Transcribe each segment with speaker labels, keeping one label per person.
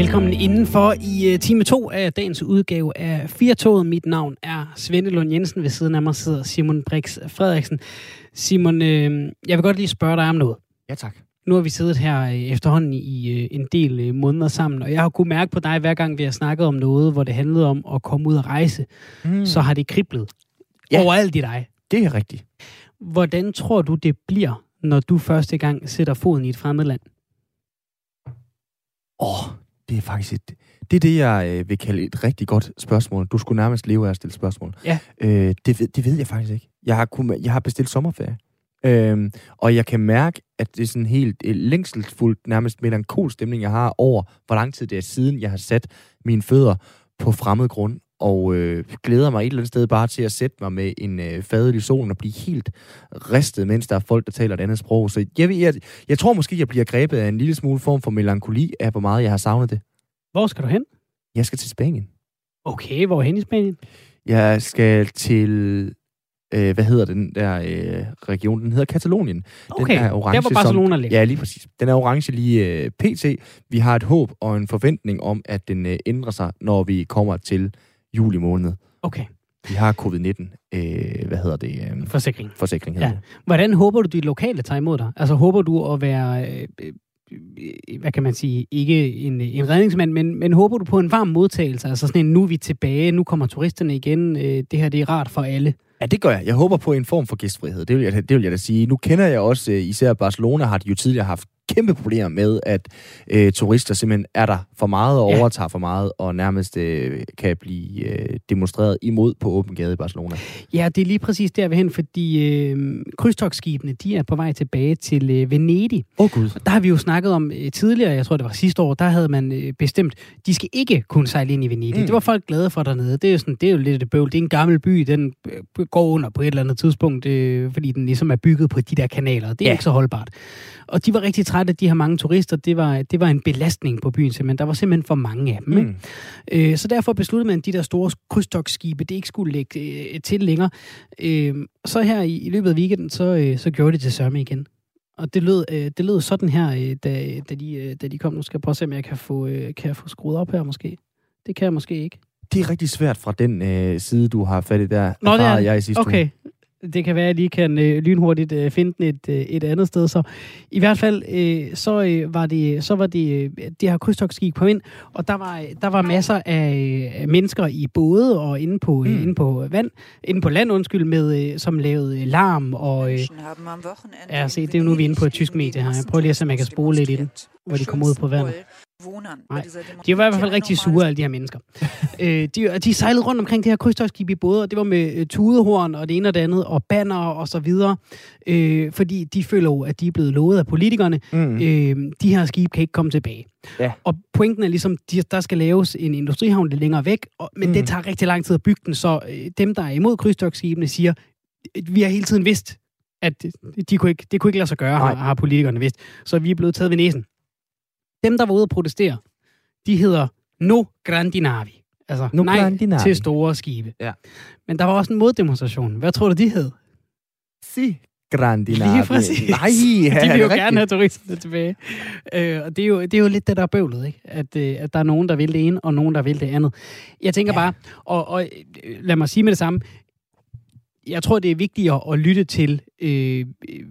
Speaker 1: Velkommen indenfor i uh, time 2 af dagens udgave af Firtoget. Mit navn er Svende Lund Jensen. Ved siden af mig sidder Simon Brix Frederiksen. Simon, øh, jeg vil godt lige spørge dig om noget.
Speaker 2: Ja, tak.
Speaker 1: Nu har vi siddet her øh, efterhånden i øh, en del øh, måneder sammen, og jeg har kunnet mærke på dig, hver gang vi har snakket om noget, hvor det handlede om at komme ud og rejse, mm. så har det kriblet
Speaker 2: Ja.
Speaker 1: overalt i dig.
Speaker 2: Det er rigtigt.
Speaker 1: Hvordan tror du, det bliver, når du første gang sætter foden i et fremmed land?
Speaker 2: Åh, oh, det er faktisk et, det er det, jeg øh, vil kalde et rigtig godt spørgsmål. Du skulle nærmest leve af at stille spørgsmål.
Speaker 1: Ja.
Speaker 2: Øh, det, ved, det ved jeg faktisk ikke. Jeg har, kun, jeg har bestilt sommerferie. Øhm, og jeg kan mærke, at det er sådan helt øh, længselsfuldt, nærmest melankol stemning, jeg har over, hvor lang tid det er siden, jeg har sat mine fødder på fremmed grund. Og øh, glæder mig et eller andet sted bare til at sætte mig med en øh, fadel i solen og blive helt ristet, mens der er folk, der taler et andet sprog. Så jeg, jeg, jeg tror måske, jeg bliver grebet af en lille smule form for melankoli af, hvor meget jeg har savnet det.
Speaker 1: Hvor skal du hen?
Speaker 2: Jeg skal til Spanien.
Speaker 1: Okay, hvor hen i Spanien?
Speaker 2: Jeg skal til, øh, hvad hedder den der øh, region? Den hedder Katalonien.
Speaker 1: Okay,
Speaker 2: den er orange,
Speaker 1: der var Barcelona ligger.
Speaker 2: Ja, lige præcis. Den er orange lige øh, pt. Vi har et håb og en forventning om, at den øh, ændrer sig, når vi kommer til juli måned.
Speaker 1: Okay,
Speaker 2: Vi har covid-19, øh, hvad hedder det? Øh,
Speaker 1: forsikring.
Speaker 2: forsikring hedder
Speaker 1: Ja.
Speaker 2: det.
Speaker 1: Hvordan håber du, de lokale tager imod dig? Altså, håber du at være, øh, øh, hvad kan man sige, ikke en, en redningsmand, men, men håber du på en varm modtagelse? Altså sådan en, nu er vi tilbage, nu kommer turisterne igen, øh, det her det er rart for alle.
Speaker 2: Ja, det gør jeg. Jeg håber på en form for gæstfrihed. Det vil jeg, det vil jeg da sige. Nu kender jeg også, øh, især Barcelona har de jo tidligere haft kæmpe problemer med, at øh, turister simpelthen er der for meget og overtager for meget, og nærmest øh, kan blive øh, demonstreret imod på åben gade i Barcelona.
Speaker 1: Ja, det er lige præcis der vi er hen, fordi øh, krydstogsskibene, de er på vej tilbage til øh, Venedig.
Speaker 2: Åh oh, gud.
Speaker 1: Der har vi jo snakket om øh, tidligere, jeg tror det var sidste år, der havde man øh, bestemt, de skal ikke kunne sejle ind i Venedig. Mm. Det var folk glade for dernede. Det er jo, sådan, det er jo lidt et bøvl. Det er en gammel by, den øh, går under på et eller andet tidspunkt, øh, fordi den ligesom er bygget på de der kanaler. Det er. Ja. ikke så holdbart. Og de var rigtig trætte af de her mange turister. Det var, det var en belastning på byen simpelthen. Der var simpelthen for mange af dem. Ikke?
Speaker 2: Mm.
Speaker 1: Øh, så derfor besluttede man, at de der store krydstogsskibe, det ikke skulle lægge øh, til længere. Øh, så her i, i løbet af weekenden, så, øh, så gjorde det til sørme igen. Og det lød, øh, det lød sådan her, øh, da, da, de, øh, da de kom. Nu skal jeg prøve at se, om jeg kan få, øh, kan jeg få skruet op her måske. Det kan jeg måske ikke.
Speaker 2: Det er rigtig svært fra den øh, side, du har fat i der.
Speaker 1: Nå, det er
Speaker 2: jeg i sidste
Speaker 1: Okay.
Speaker 2: uge.
Speaker 1: Det kan være, at jeg lige kan øh, lynhurtigt øh, finde den et, øh, et andet sted. Så i hvert fald, øh, så, øh, var det, så var det øh, det her krydstogsskib på ind, og der var, der var masser af øh, mennesker i både og inde på, mm.
Speaker 2: Mm.
Speaker 1: inde på vand, inde på land, undskyld, med, øh, som lavede øh, larm og... Øh,
Speaker 3: Ja, se, det er jo nu, vi er inde på et tysk medie her. Jeg prøver lige at se, om jeg kan spole lidt i den,
Speaker 1: hvor de kommer ud på vandet.
Speaker 3: Nej,
Speaker 1: De var i hvert fald rigtig sure, alle de her mennesker. øh, de, de sejlede rundt omkring det her krydstogsskib i både, og det var med øh, tudehorn og det ene og det andet, og banner og så videre. Øh, fordi de føler jo, at de er blevet lovet af politikerne.
Speaker 2: Mm.
Speaker 1: Øh, de her skibe kan ikke komme tilbage.
Speaker 2: Ja.
Speaker 1: Og pointen er ligesom, de, der skal laves en industrihavn lidt længere væk, og, men mm. Det tager rigtig lang tid at bygge den, så øh, dem, der er imod krydstogsskibene, siger, "Øh, vi har hele tiden vidst, at de kunne ikke, det kunne ikke lade sig gøre, har, har politikerne vidst. Så vi er blevet taget ved næsen. Dem, der var ude at protestere, de hedder No Grandi Navi. Altså
Speaker 2: No
Speaker 1: nej
Speaker 2: Grandi Navi.
Speaker 1: til store skibe.
Speaker 2: Ja.
Speaker 1: Men der var også en moddemonstration. Hvad tror du, de hed?
Speaker 2: Si grandi
Speaker 1: Lige
Speaker 2: navi.
Speaker 1: præcis.
Speaker 2: Nej, ja,
Speaker 1: de vil jo
Speaker 2: det
Speaker 1: gerne have
Speaker 2: rigtigt?
Speaker 1: turisterne tilbage. Øh, og det er, jo, det er jo lidt det, der er bøvlet, ikke? At, øh, at der er nogen, der vil det ene, og nogen, der vil det andet. Jeg tænker ja.
Speaker 2: Ja.
Speaker 1: bare, og, og øh, lad mig sige med det samme, jeg tror, det er vigtigere at lytte til øh,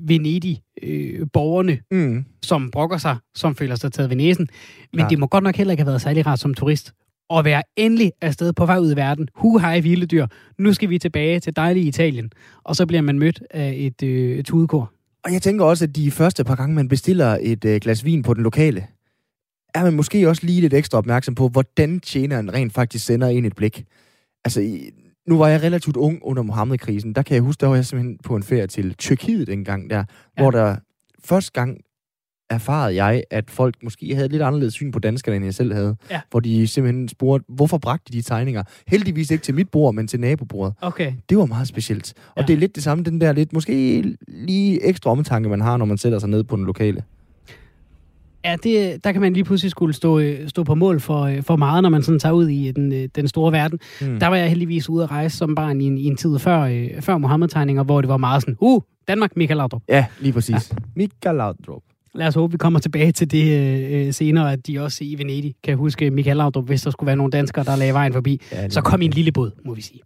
Speaker 1: Venedig-borgerne, øh,
Speaker 2: Mm.
Speaker 1: som brokker sig, som føler sig taget ved næsen. Men
Speaker 2: Klart.
Speaker 1: det må godt nok heller ikke have været særlig rart som turist at være endelig afsted på vej ud i verden. Hu hej vilde dyr. Nu skal vi tilbage til dejlige Italien. Og så bliver man mødt af et øh, tudekor.
Speaker 2: Og jeg tænker også, at de første par gange, man bestiller et øh, glas vin på den lokale, er man måske også lige lidt ekstra opmærksom på, hvordan tjeneren rent faktisk sender en et blik. Altså, nu var jeg relativt ung under Mohammed-krisen. Der kan jeg huske, der var jeg simpelthen på en ferie til Tyrkiet dengang der,
Speaker 1: Ja.
Speaker 2: hvor der første gang erfarede jeg, at folk måske havde lidt anderledes syn på danskerne, end jeg selv havde.
Speaker 1: Ja.
Speaker 2: Hvor de simpelthen spurgte, hvorfor bragte de de tegninger? Heldigvis ikke til mit bord, men til nabobordet.
Speaker 1: Okay.
Speaker 2: Det var meget specielt. Og
Speaker 1: ja.
Speaker 2: det er lidt det samme, den der lidt, måske lige ekstra omtanke, man har, når man sætter sig ned på den lokale.
Speaker 1: Ja, det, der kan man lige pludselig skulle stå, øh, stå på mål for, øh, for meget, når man sådan tager ud i den, øh, den store verden.
Speaker 2: Mm.
Speaker 1: Der var jeg heldigvis ude at rejse som barn i en, i en tid før, før Mohammed-tegninger, hvor det var meget sådan, uh, Danmark, Michael Laudrup.
Speaker 2: Ja, lige præcis. Ja. Michael Laudrup.
Speaker 1: Lad os håbe, vi kommer tilbage til det øh, senere, at de også i Venedig kan huske Michael Laudrup, hvis der skulle være nogle danskere, der lagde vejen forbi. Ja, så kom i en lille båd, må vi sige.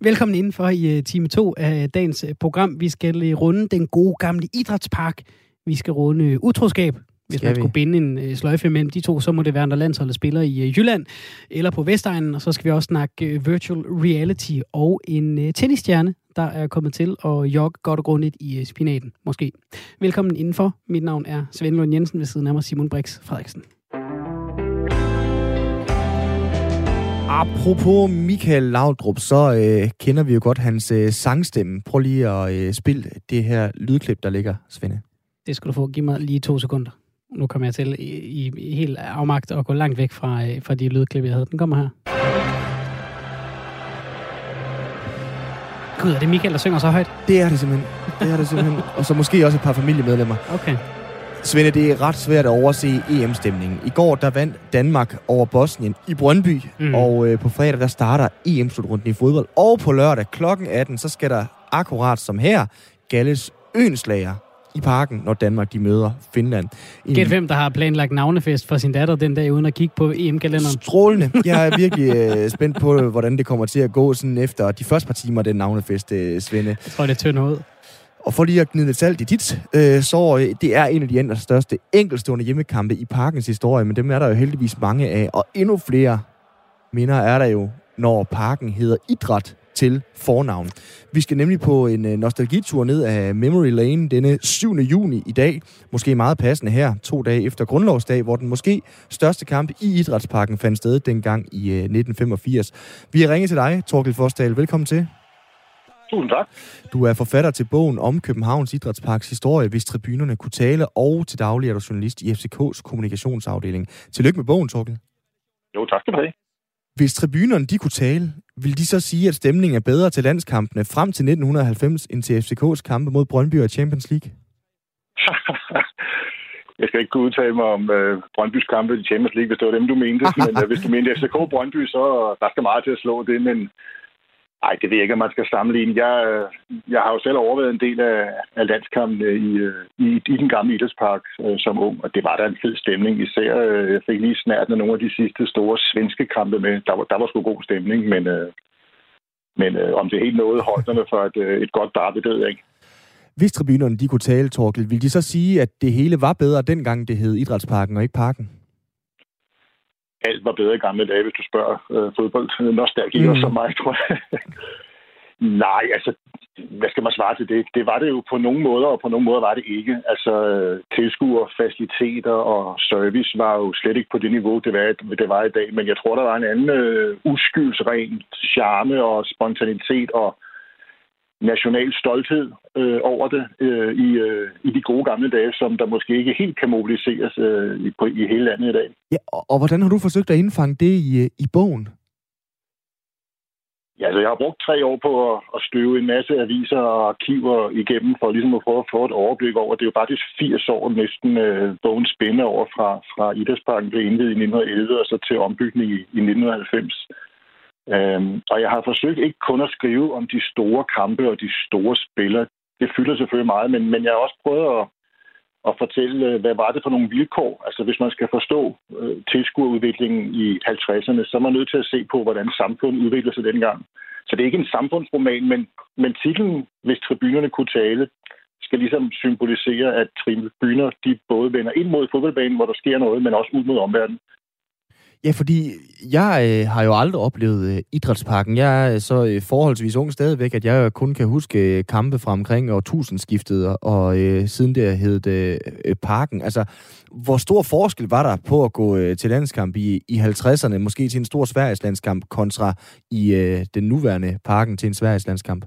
Speaker 1: Velkommen indenfor i uh, time 2 af dagens program. Vi skal runde den gode gamle idrætspark. Vi skal runde utroskab. Hvis skal man vi? skulle binde en uh, sløjfe mellem de to, så må det være, når landsholdet spiller i uh, Jylland eller på Vestegnen. Og så skal vi også snakke uh, virtual reality og en uh, tennisstjerne, der er kommet til at jogge godt og grundigt i uh, spinaten, måske. Velkommen indenfor. Mit navn er Svend Lund Jensen, ved siden af mig Simon Brix Frederiksen.
Speaker 2: Apropos Michael Laudrup, så øh, kender vi jo godt hans øh, sangstemme. Prøv lige at øh, spille det her lydklip, der ligger, Svende.
Speaker 1: Det skal du få. Giv mig lige to sekunder. Nu kommer jeg til i, i helt afmagt og gå langt væk fra, øh, fra de lydklip, jeg havde. Den kommer her. Gud, er det Michael, der synger så højt?
Speaker 2: Det er det simpelthen. Det er det simpelthen. og så måske også et par familiemedlemmer.
Speaker 1: Okay.
Speaker 2: Svende, det er ret svært at overse EM-stemningen. I går, der vandt Danmark over Bosnien i Brøndby, mm. og øh, på fredag, der starter EM-slutrunden i fodbold. Og på lørdag klokken 18, så skal der akkurat som her, Galles Øenslager i parken, når Danmark de møder Finland.
Speaker 1: En... Gæt hvem, der har planlagt navnefest for sin datter den dag, uden at kigge på EM-kalenderen.
Speaker 2: Strålende. Jeg er virkelig øh, spændt på, hvordan det kommer til at gå sådan efter de første par timer, den navnefest, øh, Svende. Jeg
Speaker 1: tror, det tynder ud.
Speaker 2: Og for lige at gnide lidt salt i dit øh, så øh, det er en af de største enkelstående hjemmekampe i parkens historie, men dem er der jo heldigvis mange af, og endnu flere minder er der jo, når parken hedder Idræt til fornavn. Vi skal nemlig på en øh, nostalgitur ned af Memory Lane denne 7. juni i dag. Måske meget passende her, to dage efter Grundlovsdag, hvor den måske største kamp i Idrætsparken fandt sted dengang i 1985. Vi har ringet til dig, Torkel Forsdal. Velkommen til.
Speaker 4: Tusind tak.
Speaker 2: Du er forfatter til bogen om Københavns Idrætsparks historie, hvis tribunerne kunne tale, og til daglig er du journalist i FCK's kommunikationsafdeling. Tillykke med bogen, Torkel.
Speaker 4: Jo, tak skal du have.
Speaker 2: Hvis tribunerne de kunne tale, vil de så sige, at stemningen er bedre til landskampene frem til 1990 end til FCK's kampe mod Brøndby og Champions League?
Speaker 4: jeg skal ikke kunne udtale mig om øh, Brøndbys kampe i Champions League, hvis det var dem, du mente. men øh, hvis du mente FCK Brøndby, så der skal meget til at slå det. Men Nej, det ved jeg ikke, om man skal sammenligne. Jeg, øh, jeg har jo selv overvejet en del af, af landskampene øh, i, øh, i, i den gamle idrætspark øh, som ung, og det var da en fed stemning. Især øh, jeg fik lige snart nogle af de sidste store svenske kampe med. Der var, der var sgu god stemning, men, øh, men øh, om det helt nåede højderne for et, øh, et godt derby, det ved jeg ikke.
Speaker 2: Hvis tribunerne de kunne tale, Torkel, ville de så sige, at det hele var bedre dengang, det hed Idrætsparken og ikke Parken?
Speaker 4: Alt var bedre i gamle dage, hvis du spørger øh, fodboldnostalgikere mm. som mig, tror jeg. Nej, altså, hvad skal man svare til det? Det var det jo på nogle måder, og på nogle måder var det ikke. Altså, tilskuer, faciliteter og service var jo slet ikke på det niveau, det var, det var i dag. Men jeg tror, der var en anden øh, uskyldsren charme og spontanitet og national stolthed øh, over det øh, i, øh, i de gode gamle dage, som der måske ikke helt kan mobiliseres øh, i, på, i hele landet i dag.
Speaker 2: Ja, og, og hvordan har du forsøgt at indfange det i, øh, i bogen?
Speaker 4: Ja, altså jeg har brugt tre år på at, at støve en masse aviser og arkiver igennem, for ligesom at prøve at få et overblik over. Det er jo faktisk 80 år næsten øh, bogen spænder over fra, fra Idrætsparken blev indvidet i 1911 og så til ombygning i, i 1990. Øhm, og jeg har forsøgt ikke kun at skrive om de store kampe og de store spillere. Det fylder selvfølgelig meget, men, men jeg har også prøvet at, at fortælle, øh, hvad var det for nogle vilkår. Altså hvis man skal forstå øh, tilskuerudviklingen i 50'erne, så er man nødt til at se på, hvordan samfundet udviklede sig dengang. Så det er ikke en samfundsroman, men, men titlen, hvis tribunerne kunne tale, skal ligesom symbolisere, at tribuner de både vender ind mod fodboldbanen, hvor der sker noget, men også ud mod omverdenen.
Speaker 2: Ja, fordi jeg øh, har jo aldrig oplevet øh, idrætsparken. Jeg er øh, så øh, forholdsvis ung stadigvæk, at jeg øh, kun kan huske øh, kampe fra omkring årtusindskiftet, og, og øh, siden det hed øh, øh, parken. Altså, hvor stor forskel var der på at gå øh, til landskamp i, i 50'erne, måske til en stor Sveriges landskamp, kontra i øh, den nuværende parken til en Sveriges landskamp?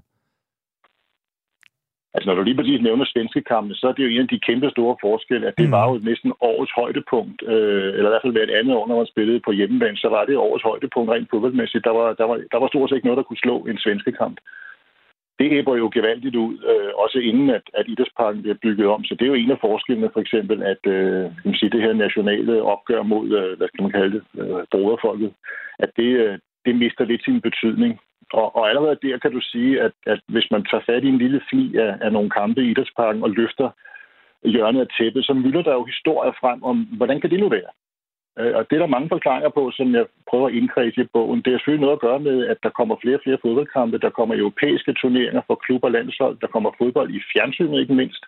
Speaker 4: Altså, når du lige præcis nævner svenske kampe, så er det jo en af de kæmpe store forskelle, at det mm. var jo næsten årets højdepunkt, øh, eller i hvert fald hver et andet år, når man spillede på hjemmebane, så var det årets højdepunkt rent fodboldmæssigt. Der var, der var, der var stort set ikke noget, der kunne slå en svenske kamp. Det æber jo gevaldigt ud, øh, også inden at, at idrætsparken bliver bygget om. Så det er jo en af forskellene, for eksempel, at øh, kan man sige, det her nationale opgør mod, øh, hvad skal man kalde det, øh, broderfolket, at det, øh, det mister lidt sin betydning. Og, og allerede der kan du sige, at, at hvis man tager fat i en lille fli af, af nogle kampe i idrætsparken og løfter hjørnet af tæppet, så mylder der jo historier frem om, hvordan kan det nu være? Øh, og det er der mange forklaringer på, som jeg prøver at indkredse i bogen. Det er selvfølgelig noget at gøre med, at der kommer flere og flere fodboldkampe, der kommer europæiske turneringer for klubber og landshold, der kommer fodbold i fjernsynet ikke mindst,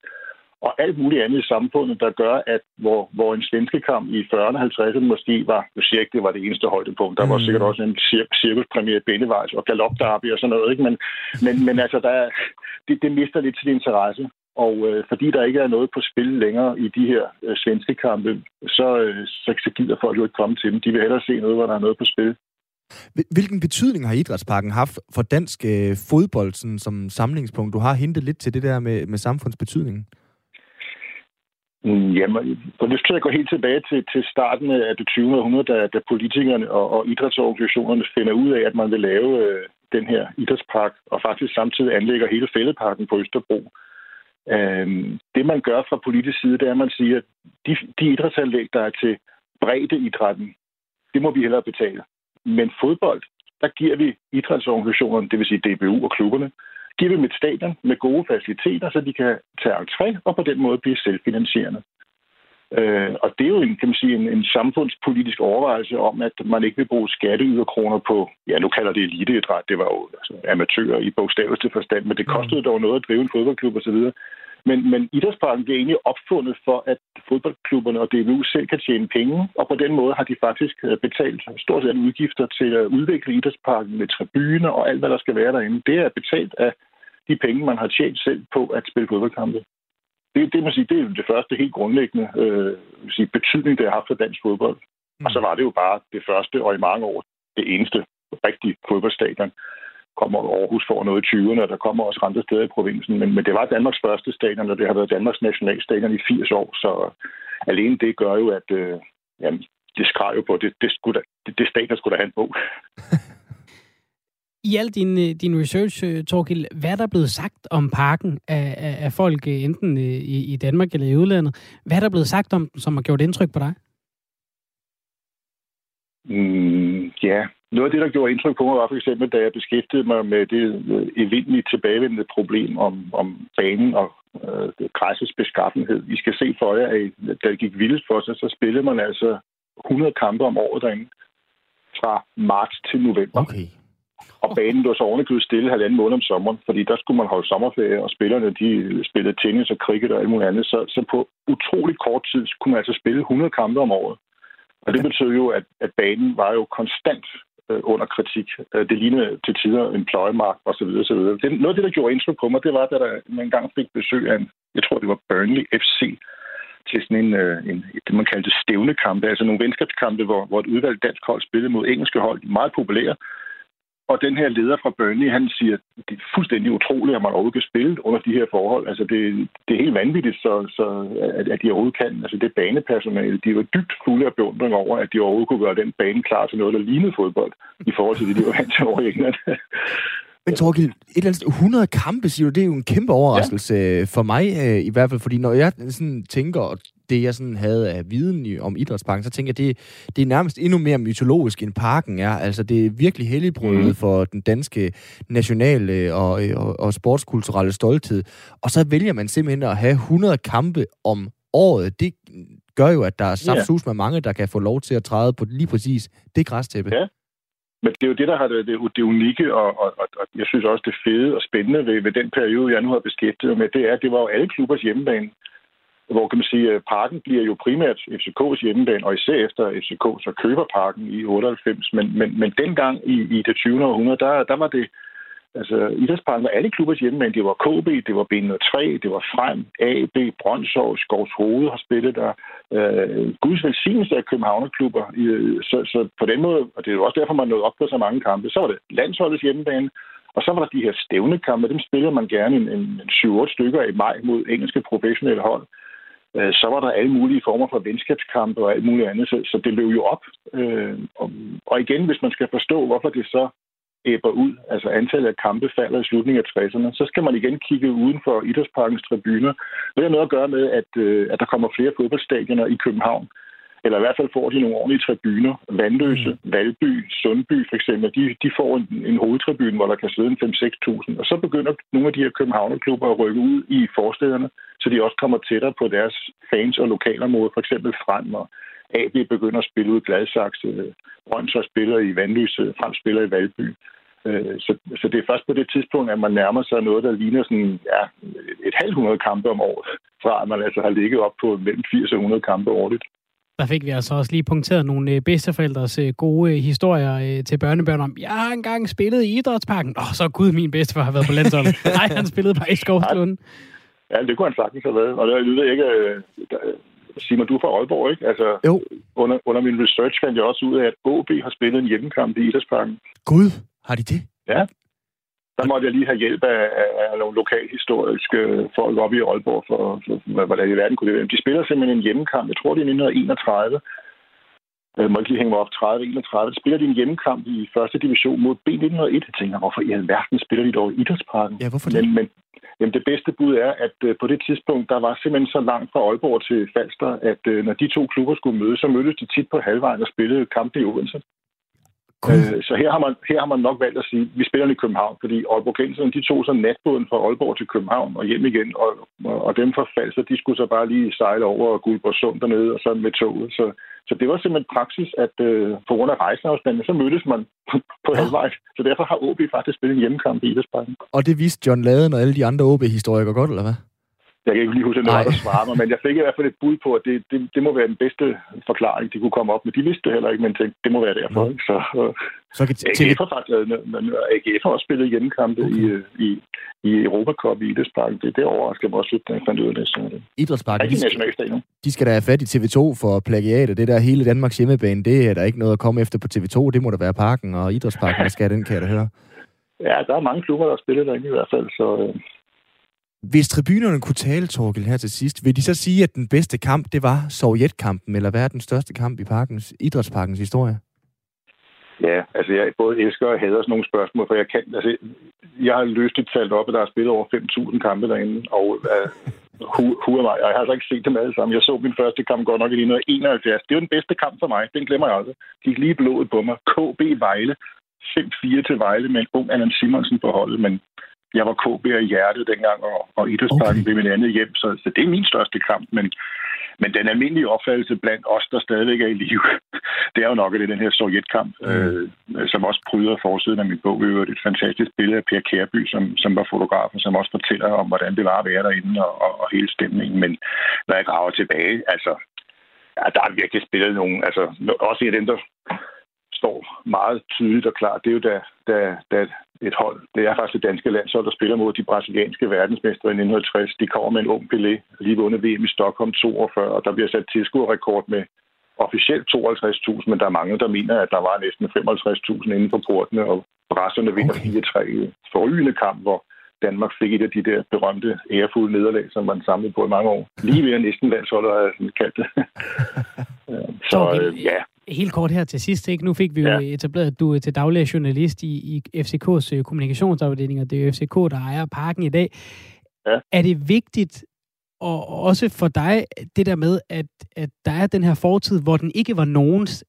Speaker 4: og alt muligt andet i samfundet, der gør, at hvor, hvor en svenske kamp i 40'erne og 50'erne måske var, nu siger ikke, det var det eneste højdepunkt, der var mm. sikkert også en cir- cirkuspremiere Bennevejs og galopderby og sådan noget, ikke? Men, men, men altså, der, det, det mister lidt sin interesse. Og øh, fordi der ikke er noget på spil længere i de her øh, svenske kampe, så, øh, så, så gider folk jo ikke komme til dem. De vil hellere se noget, hvor der er noget på spil.
Speaker 2: Hvilken betydning har idrætsparken haft for dansk øh, fodbold sådan, som samlingspunkt? Du har hintet lidt til det der med, med samfundsbetydningen.
Speaker 4: Mm, jamen, for det til at gå helt tilbage til, til starten af det 20. århundrede, da, da politikerne og, og idrætsorganisationerne finder ud af, at man vil lave øh, den her idrætspark, og faktisk samtidig anlægger hele fældeparken på Østerbro. Øh, det, man gør fra politisk side, det er, at man siger, at de, de idrætsanlæg, der er til bredde idrætten, det må vi hellere betale. Men fodbold, der giver vi idrætsorganisationerne, det vil sige DBU og klubberne, giver dem et stadion med gode faciliteter, så de kan tage entré og på den måde blive selvfinansierende. Øh, og det er jo en, kan man sige, en, en samfundspolitisk overvejelse om, at man ikke vil bruge skatteyderkroner på, ja, nu kalder det eliteidræt, det var jo altså, amatører i bogstaveligste forstand, men det kostede dog noget at drive en fodboldklub osv. Men, men idrætsparken bliver egentlig opfundet for, at fodboldklubberne og DBU selv kan tjene penge, og på den måde har de faktisk øh, betalt stort set udgifter til at udvikle idrætsparken med tribuner og alt, hvad der skal være derinde. Det er betalt af de penge, man har tjent selv på at spille fodboldkampe. Det, det, man sige, det er det første helt grundlæggende øh, sige, betydning, det har haft for dansk fodbold. Mm. Og så var det jo bare det første, og i mange år det eneste rigtige fodboldstadion. Kommer Aarhus for noget i 20'erne, og der kommer også andre steder i provinsen. Men, men det var Danmarks første stadion, og det har været Danmarks nationalstadion i 80 år. Så alene det gør jo, at øh, jamen, det skræder jo på, det, det, skulle da, det, det stadion skulle da have en bog.
Speaker 1: i al din, øh, din research, øh, Torgild, hvad er der blevet sagt om parken af, af, af folk, øh, enten i, i Danmark eller i udlandet? Hvad er der blevet sagt om som har gjort indtryk på dig?
Speaker 4: Mm, ja, noget af det, der gjorde indtryk på mig, var for eksempel, da jeg beskæftigede mig med det evindelige tilbagevendende problem om, om banen og øh, græssets beskaffenhed. I skal se for jer, at da det gik vildt for sig, så spillede man altså 100 kampe om året derinde fra marts til november.
Speaker 2: Okay.
Speaker 4: Og banen lå så ovenikøbet stille halvanden måned om sommeren, fordi der skulle man holde sommerferie, og spillerne de spillede tennis og cricket og alt muligt andet. Så, så på utrolig kort tid kunne man altså spille 100 kampe om året. Og det betød jo, at, at banen var jo konstant øh, under kritik. Øh, det lignede til tider en pløjemark osv. osv. Det, noget af det, der gjorde indtryk på mig, det var, da der man engang fik besøg af en, jeg tror det var Burnley FC, til sådan en, øh, en det man kaldte stævnekampe, altså nogle venskabskampe, hvor, hvor et udvalgt dansk hold spillede mod engelske hold, meget populære, og den her leder fra Burnley, han siger, at det er fuldstændig utroligt, at man overhovedet kan spille under de her forhold. Altså, det, det er helt vanvittigt, så, så at, at de overhovedet kan. Altså, det banepersonale, de var dybt fulde af beundring over, at de overhovedet kunne gøre den bane klar til noget, der lignede fodbold, i forhold til det, de var vant til over i England.
Speaker 2: Men Torgild, et eller andet 100 kampe, siger du, det er jo en kæmpe overraskelse ja. for mig øh, i hvert fald, fordi når jeg sådan tænker, og det jeg sådan havde af viden om idrætsparken, så tænker jeg, det, det er nærmest endnu mere mytologisk end parken er. Altså det er virkelig helligbrødet mm. for den danske nationale og, og, og sportskulturelle stolthed. Og så vælger man simpelthen at have 100 kampe om året. Det gør jo, at der er saftsus med mange, der kan få lov til at træde på lige præcis det græstæppe.
Speaker 4: Ja. Men det er jo det, der har det, det, unikke, og, og, og, og jeg synes også det fede og spændende ved, ved den periode, jeg nu har beskæftiget med, det er, at det var jo alle klubbers hjemmebane. Hvor kan man sige, øh, parken bliver jo primært FCK's hjemmebane, og især efter FCK så køber parken i 98. Men, men, men dengang i, i det 20. århundrede, der, der var det Altså, idrætsparken var alle klubbers hjemmebane. Det var KB, det var B3, det var Frem, AB, Brøndshov, Skovs Hoved har spillet der. Øh, Guds velsignelse af Københavnerklubber. Så, så på den måde, og det er jo også derfor, man nåede op på så mange kampe, så var det landsholdets hjemmebane, og så var der de her stævnekampe, dem spillede man gerne en, en, en 7-8 stykker i maj mod engelske professionelle hold. Øh, så var der alle mulige former for venskabskampe og alt muligt andet, så, så det løb jo op. Øh, og, og igen, hvis man skal forstå, hvorfor det så æbber ud, altså antallet af kampe falder i slutningen af 60'erne, så skal man igen kigge uden for idrætsparkens tribuner. Det har noget at gøre med, at, øh, at der kommer flere fodboldstadioner i København, eller i hvert fald får de nogle ordentlige tribuner. Vandløse, mm. Valby, Sundby for eksempel, de, de får en, en hovedtribune, hvor der kan sidde en 5-6.000. Og så begynder nogle af de her københavnerklubber at rykke ud i forstederne, så de også kommer tættere på deres fans og lokalområde, for eksempel frem og AB begynder at spille ud i Gladsaxe, Brøndshøj spiller i Vandløse, Frem spiller i Valby. Øh, så, så det er først på det tidspunkt, at man nærmer sig noget, der ligner sådan, ja, et halvt hundrede kampe om året, fra at man altså har ligget op på mellem 80 og 100 kampe årligt.
Speaker 1: Der fik vi altså også lige punkteret nogle øh, bedsteforældres øh, gode historier til børnebørn om, jeg har engang spillet i Idrætsparken. Åh, oh, så gud, min bedstefar har været på landsholdet. Nej, han spillede på i Skovslund.
Speaker 4: Ja, det kunne han sagtens have været. Og det lyder ikke... Simon, du er fra Aalborg, ikke? Altså,
Speaker 2: jo.
Speaker 4: Under, under min research fandt jeg også ud af, at OB har spillet en hjemmekamp i Idrætsparken.
Speaker 2: Gud, har de det?
Speaker 4: Ja. Der måtte jeg lige have hjælp af, af, af nogle lokalhistoriske folk op i Aalborg for, for, for hvordan i verden kunne det være. De spiller simpelthen en hjemmekamp. Jeg tror, det er 1931. Jeg må ikke lige hænge mig op 30-31. Der spiller de en hjemmekamp i første division mod B1901. Jeg tænker, hvorfor i alverden spiller de dog i Idrætsparken?
Speaker 2: Ja, hvorfor det? Men,
Speaker 4: men jamen, det bedste bud er, at uh, på det tidspunkt, der var simpelthen så langt fra Aalborg til Falster, at uh, når de to klubber skulle mødes, så mødtes de tit på halvvejen og spillede kampe i Odense. Øh, så her har, man, her har man nok valgt at sige, at vi spiller i København, fordi Aalborg Genseren, de tog så natbåden fra Aalborg til København og hjem igen, og, og dem fra Falster, de skulle så bare lige sejle over Guldborg Sund dernede og så med toget. Så, så det var simpelthen praksis, at øh, på grund af rejseafstanden, så mødtes man på ja. halvvej. Så derfor har OB faktisk spillet en hjemmekamp i Idrætsparken.
Speaker 2: Og det viste John Laden og alle de andre OB-historikere godt, eller hvad?
Speaker 4: Jeg kan ikke lige huske, noget, der svarer mig, men jeg fik i hvert fald et bud på, at det, det, det må være den bedste forklaring, de kunne komme op med. De vidste det heller ikke, men tænkte, det må være derfor. Mm. Så, så kan AGF har faktisk men AGF har også spillet hjemmekampe okay. i, i, i Europa Cup i Idrætsparken. Det, det overrasker mig også lidt, da jeg fandt ud af det. Så,
Speaker 2: Idrætsparken, de skal, de skal da have fat i TV2 for plagiat, det der hele Danmarks hjemmebane, det er der ikke noget at komme efter på TV2. Det må da være parken og Idrætsparken, der skal den, kan jeg da høre.
Speaker 4: Ja, der er mange klubber, der har spillet derinde i hvert fald, så,
Speaker 2: hvis tribunerne kunne tale, Torkel, her til sidst, vil de så sige, at den bedste kamp, det var Sovjetkampen, eller hvad er den største kamp i parkens, idrætsparkens historie?
Speaker 4: Ja, altså jeg både elsker og hader sådan nogle spørgsmål, for jeg kan, altså, jeg har løst et talt op, at der er spillet over 5.000 kampe derinde, og uh, hu, hu mig, jeg har altså ikke set dem alle sammen. Jeg så min første kamp godt nok i 1971. Det var den bedste kamp for mig, den glemmer jeg aldrig. Gik lige blodet på mig. KB Vejle, 5-4 til Vejle med en ung Allan Simonsen på holdet, men jeg var KB'er i hjertet dengang, og, og Idrætsparken okay. blev mit andet hjem, så, så det er min største kamp. Men, men den almindelige opfattelse blandt os, der stadigvæk er i live, det er jo nok, at det er den her Sovjetkamp, mm. øh, som også pryder forsiden af min bog. Det er et fantastisk billede af Per Kærby, som, som var fotograf, og som også fortæller om, hvordan det var at være derinde og, og, og hele stemningen. Men når jeg graver tilbage, altså, ja, der er virkelig spillet nogle, altså også af dem, der står meget tydeligt og klart, det er jo da, da, da et hold, det er faktisk det danske landshold, der spiller mod de brasilianske verdensmestre i 1960. De kommer med en ung Pelé, lige vundet VM i Stockholm 42, og der bliver sat tilskuerrekord med officielt 52.000, men der er mange, der mener, at der var næsten 55.000 inden for portene, og brasserne vinder okay. 4-3 forrygende kamp, hvor Danmark fik et af de der berømte ærefulde nederlag, som man samlede på i mange år. Lige ved at næsten landsholdet, har jeg sådan kaldt det.
Speaker 1: Så øh, ja, Helt kort her til sidst, ikke? Nu fik vi jo ja. etableret, at du er til daglig journalist i, i FCK's øh, kommunikationsafdeling, og det er jo FCK, der ejer parken i dag. Ja. Er det vigtigt, og også for dig, det der med, at, at der er den her fortid, hvor den ikke var nogens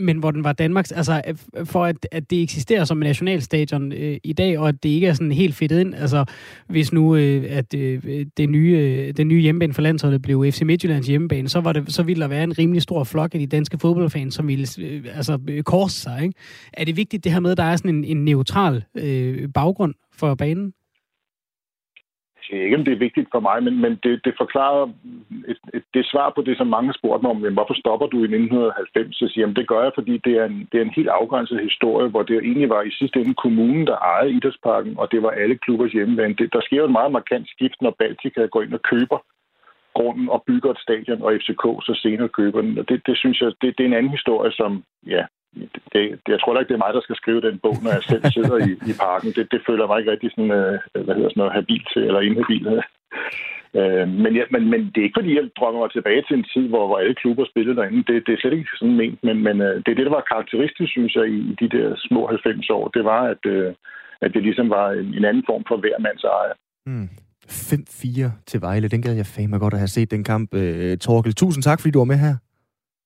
Speaker 1: men hvor den var Danmarks, altså øh, for at, at det eksisterer som en nationalstadion øh, i dag, og at det ikke er sådan helt fedt ind, altså hvis nu øh, at øh, det nye, øh, den nye hjemmebane for landsholdet blev FC Midtjyllands hjemmebane, så, var det, så ville der være en rimelig stor flok af de danske fodboldfans, som ville øh, altså, øh, korse sig. Ikke? Er det vigtigt det her med, at der er sådan en, en neutral øh, baggrund for banen?
Speaker 4: Jeg siger ikke, om det er vigtigt for mig, men, men det, det forklarer et, et, det svar på det, som mange spurgte mig om, men hvorfor stopper du i 1990? Så siger jeg, det gør jeg, fordi det er, en, det er en helt afgrænset historie, hvor det egentlig var i sidste ende kommunen, der ejede Idrætsparken, og det var alle klubbers hjemmebane. Det, der sker jo et meget markant skift, når Baltica går ind og køber grunden og bygger et stadion, og FCK så senere køber den. Og det, det synes jeg, det, det er en anden historie, som ja, det, det, jeg tror ikke, det er mig, der skal skrive den bog, når jeg selv sidder i, i parken. Det, det føler mig ikke rigtig sådan, øh, hvad hedder sådan noget, habil til, eller inhabil. Øh, men, ja, men, men det er ikke, fordi jeg drømmer mig tilbage til en tid, hvor, hvor alle klubber spillede derinde. Det, det er slet ikke sådan ment, men, men øh, det er det, der var karakteristisk, synes jeg, i, i de der små 90 år. Det var, at, øh, at det ligesom var en, en anden form for hver mands eje.
Speaker 2: Mm. 5-4 til Vejle. Den gad jeg fandme godt at have set den kamp. Øh, Torkel, tusind tak, fordi du var med her.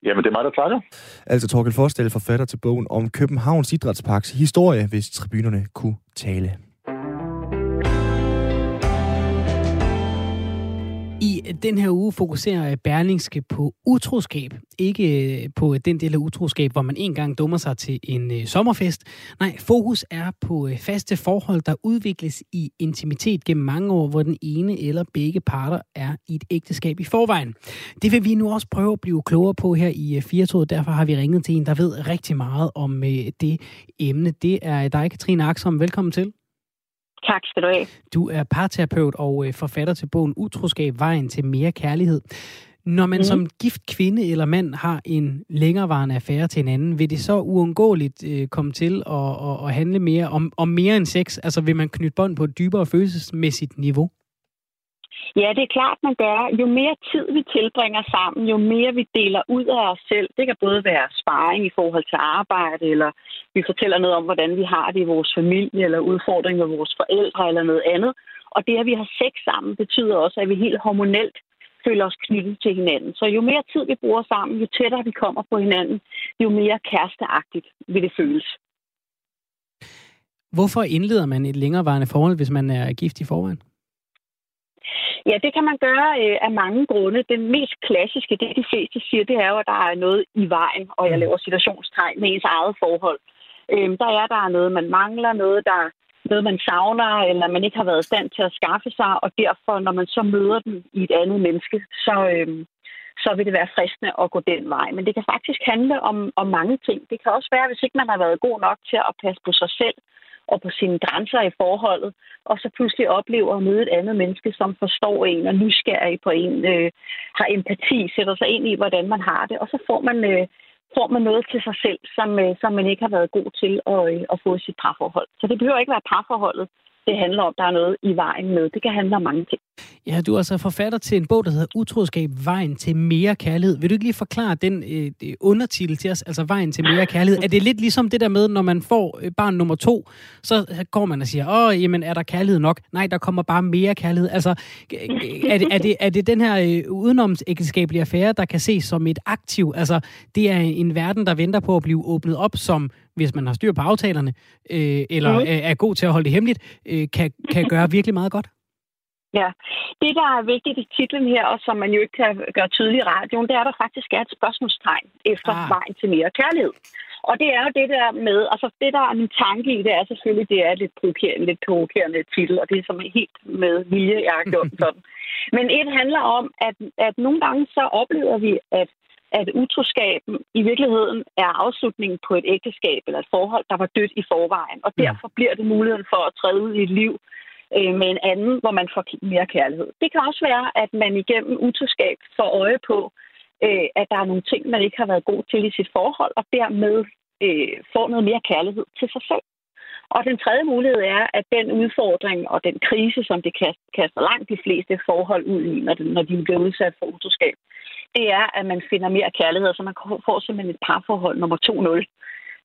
Speaker 4: Jamen, det er mig, der takker.
Speaker 2: Altså Torkel Forstel, forfatter til bogen om Københavns Idrætsparks historie, hvis tribunerne kunne tale.
Speaker 1: Den her uge fokuserer øh, Berlingske på utroskab. Ikke øh, på den del af utroskab, hvor man engang dummer sig til en øh, sommerfest. Nej, fokus er på faste forhold, der udvikles i intimitet gennem mange år, hvor den ene eller begge parter er i et ægteskab i forvejen. Det vil vi nu også prøve at blive klogere på her i Firtoget. Derfor har vi ringet til en, der ved rigtig meget om det emne. Det er dig, Katrine Aksom. Velkommen til.
Speaker 5: Tak skal du have.
Speaker 1: Du er parterapeut og øh, forfatter til bogen Utroskab, vejen til mere kærlighed. Når man mm. som gift kvinde eller mand har en længerevarende affære til en anden, vil det så uundgåeligt øh, komme til at, at, at handle mere om, om mere end sex? Altså vil man knytte bånd på et dybere følelsesmæssigt niveau?
Speaker 5: Ja, det er klart, man gør. Jo mere tid vi tilbringer sammen, jo mere vi deler ud af os selv. Det kan både være sparring i forhold til arbejde, eller vi fortæller noget om, hvordan vi har det i vores familie, eller udfordringer med vores forældre, eller noget andet. Og det, at vi har sex sammen, betyder også, at vi helt hormonelt føler os knyttet til hinanden. Så jo mere tid vi bruger sammen, jo tættere vi kommer på hinanden, jo mere kæresteagtigt vil det føles.
Speaker 1: Hvorfor indleder man et længerevarende forhold, hvis man er gift i forvejen?
Speaker 5: Ja, det kan man gøre øh, af mange grunde. Den mest klassiske, det de fleste siger, det er jo, at der er noget i vejen, og jeg mm. laver situationstegn med ens eget forhold. Øh, der er der er noget, man mangler, noget, der noget, man savner, eller man ikke har været i stand til at skaffe sig, og derfor, når man så møder den i et andet menneske, så, øh, så vil det være fristende at gå den vej. Men det kan faktisk handle om, om mange ting. Det kan også være, hvis ikke man har været god nok til at passe på sig selv, og på sine grænser i forholdet, og så pludselig oplever at møde et andet menneske, som forstår en og nysgerrig på en, øh, har empati, sætter sig ind i, hvordan man har det, og så får man, øh, får man noget til sig selv, som, øh, som man ikke har været god til at, øh, at få i sit parforhold. Så det behøver ikke være parforholdet, det handler om, der er noget i vejen med. Det kan handle om mange ting.
Speaker 1: Ja, du er altså forfatter til en bog, der hedder Utroskab, vejen til mere kærlighed. Vil du ikke lige forklare den øh, undertitel til os, altså vejen til mere kærlighed? Er det lidt ligesom det der med, når man får øh, barn nummer to, så går man og siger, åh, jamen, er der kærlighed nok? Nej, der kommer bare mere kærlighed. Altså, er det, er det, er det den her øh, udenomsægteskabelige affære, der kan ses som et aktiv? Altså, det er en verden, der venter på at blive åbnet op som hvis man har styr på aftalerne, øh, eller er, er god til at holde det hemmeligt, øh, kan, kan gøre virkelig meget godt.
Speaker 5: Ja, det der er vigtigt i titlen her, og som man jo ikke kan gøre tydeligt i radioen, det er, at der faktisk er et spørgsmålstegn efter ah. vejen til mere kærlighed. Og det er jo det der med, altså det der er min tanke i, det er selvfølgelig, det er lidt provokerende, lidt provokerende titel, og det er som helt med vilje, jeg har gjort sådan. Men et handler om, at, at nogle gange så oplever vi, at at utroskaben i virkeligheden er afslutningen på et ægteskab eller et forhold, der var dødt i forvejen. Og derfor bliver det muligheden for at træde ud i et liv øh, med en anden, hvor man får mere kærlighed. Det kan også være, at man igennem utroskab får øje på, øh, at der er nogle ting, man ikke har været god til i sit forhold, og dermed øh, får noget mere kærlighed til sig selv. Og den tredje mulighed er, at den udfordring og den krise, som det kaster langt de fleste forhold ud i, når, når de bliver udsat for utroskab, det er, at man finder mere kærlighed, så man får simpelthen et parforhold nummer 2-0,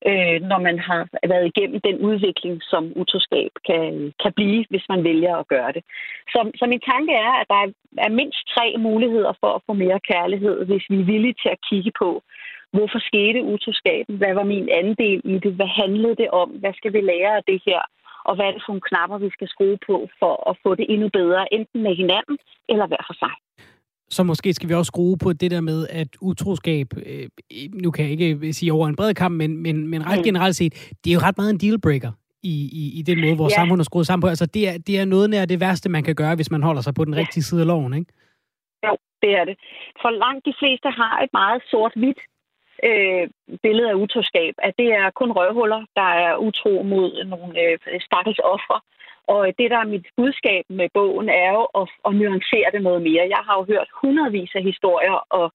Speaker 5: øh, når man har været igennem den udvikling, som utroskab kan, kan blive, hvis man vælger at gøre det. Så, så min tanke er, at der er mindst tre muligheder for at få mere kærlighed, hvis vi er villige til at kigge på, hvorfor skete utroskaben, hvad var min andel i det, hvad handlede det om, hvad skal vi lære af det her, og hvad er det for nogle knapper, vi skal skrue på for at få det endnu bedre, enten med hinanden eller hver for sig?
Speaker 1: Så måske skal vi også skrue på det der med, at utroskab, øh, nu kan jeg ikke sige over en bred kamp, men, men, men ret mm. generelt set, det er jo ret meget en dealbreaker i, i, i den måde, vores ja. samfund er skruet sammen på. Altså, det er, det er noget nær det værste, man kan gøre, hvis man holder sig på den ja. rigtige side af loven, ikke?
Speaker 5: Jo, det er det. For langt de fleste har et meget sort-hvidt øh, billede af utroskab, at det er kun røvhuller, der er utro mod nogle øh, stakkels ofre, og det, der er mit budskab med bogen, er jo at, at nuancere det noget mere. Jeg har jo hørt hundredvis af historier og,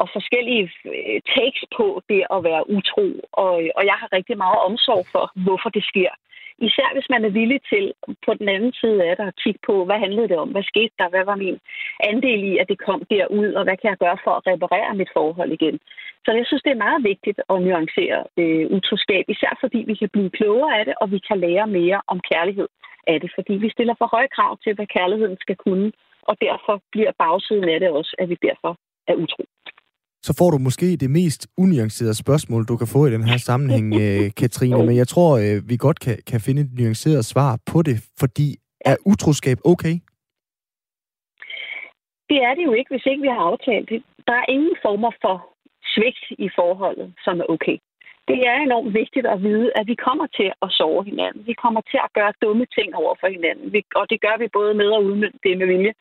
Speaker 5: og forskellige øh, takes på det at være utro, og, og jeg har rigtig meget omsorg for, hvorfor det sker. Især hvis man er villig til på den anden side af det at kigge på, hvad handlede det om? Hvad skete der? Hvad var min andel i, at det kom derud? Og hvad kan jeg gøre for at reparere mit forhold igen? Så jeg synes, det er meget vigtigt at nuancere øh, utroskab, især fordi vi kan blive klogere af det, og vi kan lære mere om kærlighed af det. Fordi vi stiller for høje krav til, hvad kærligheden skal kunne, og derfor bliver bagsiden af det også, at vi derfor er utro
Speaker 2: så får du måske det mest unuancerede spørgsmål, du kan få i den her sammenhæng, øh, Katrine. Men jeg tror, øh, vi godt kan, kan finde et nuanceret svar på det, fordi er utroskab okay?
Speaker 5: Det er det jo ikke, hvis ikke vi har aftalt det. Der er ingen former for svigt i forholdet, som er okay. Det er enormt vigtigt at vide, at vi kommer til at sove hinanden. Vi kommer til at gøre dumme ting over for hinanden. og det gør vi både med og uden det med vilje.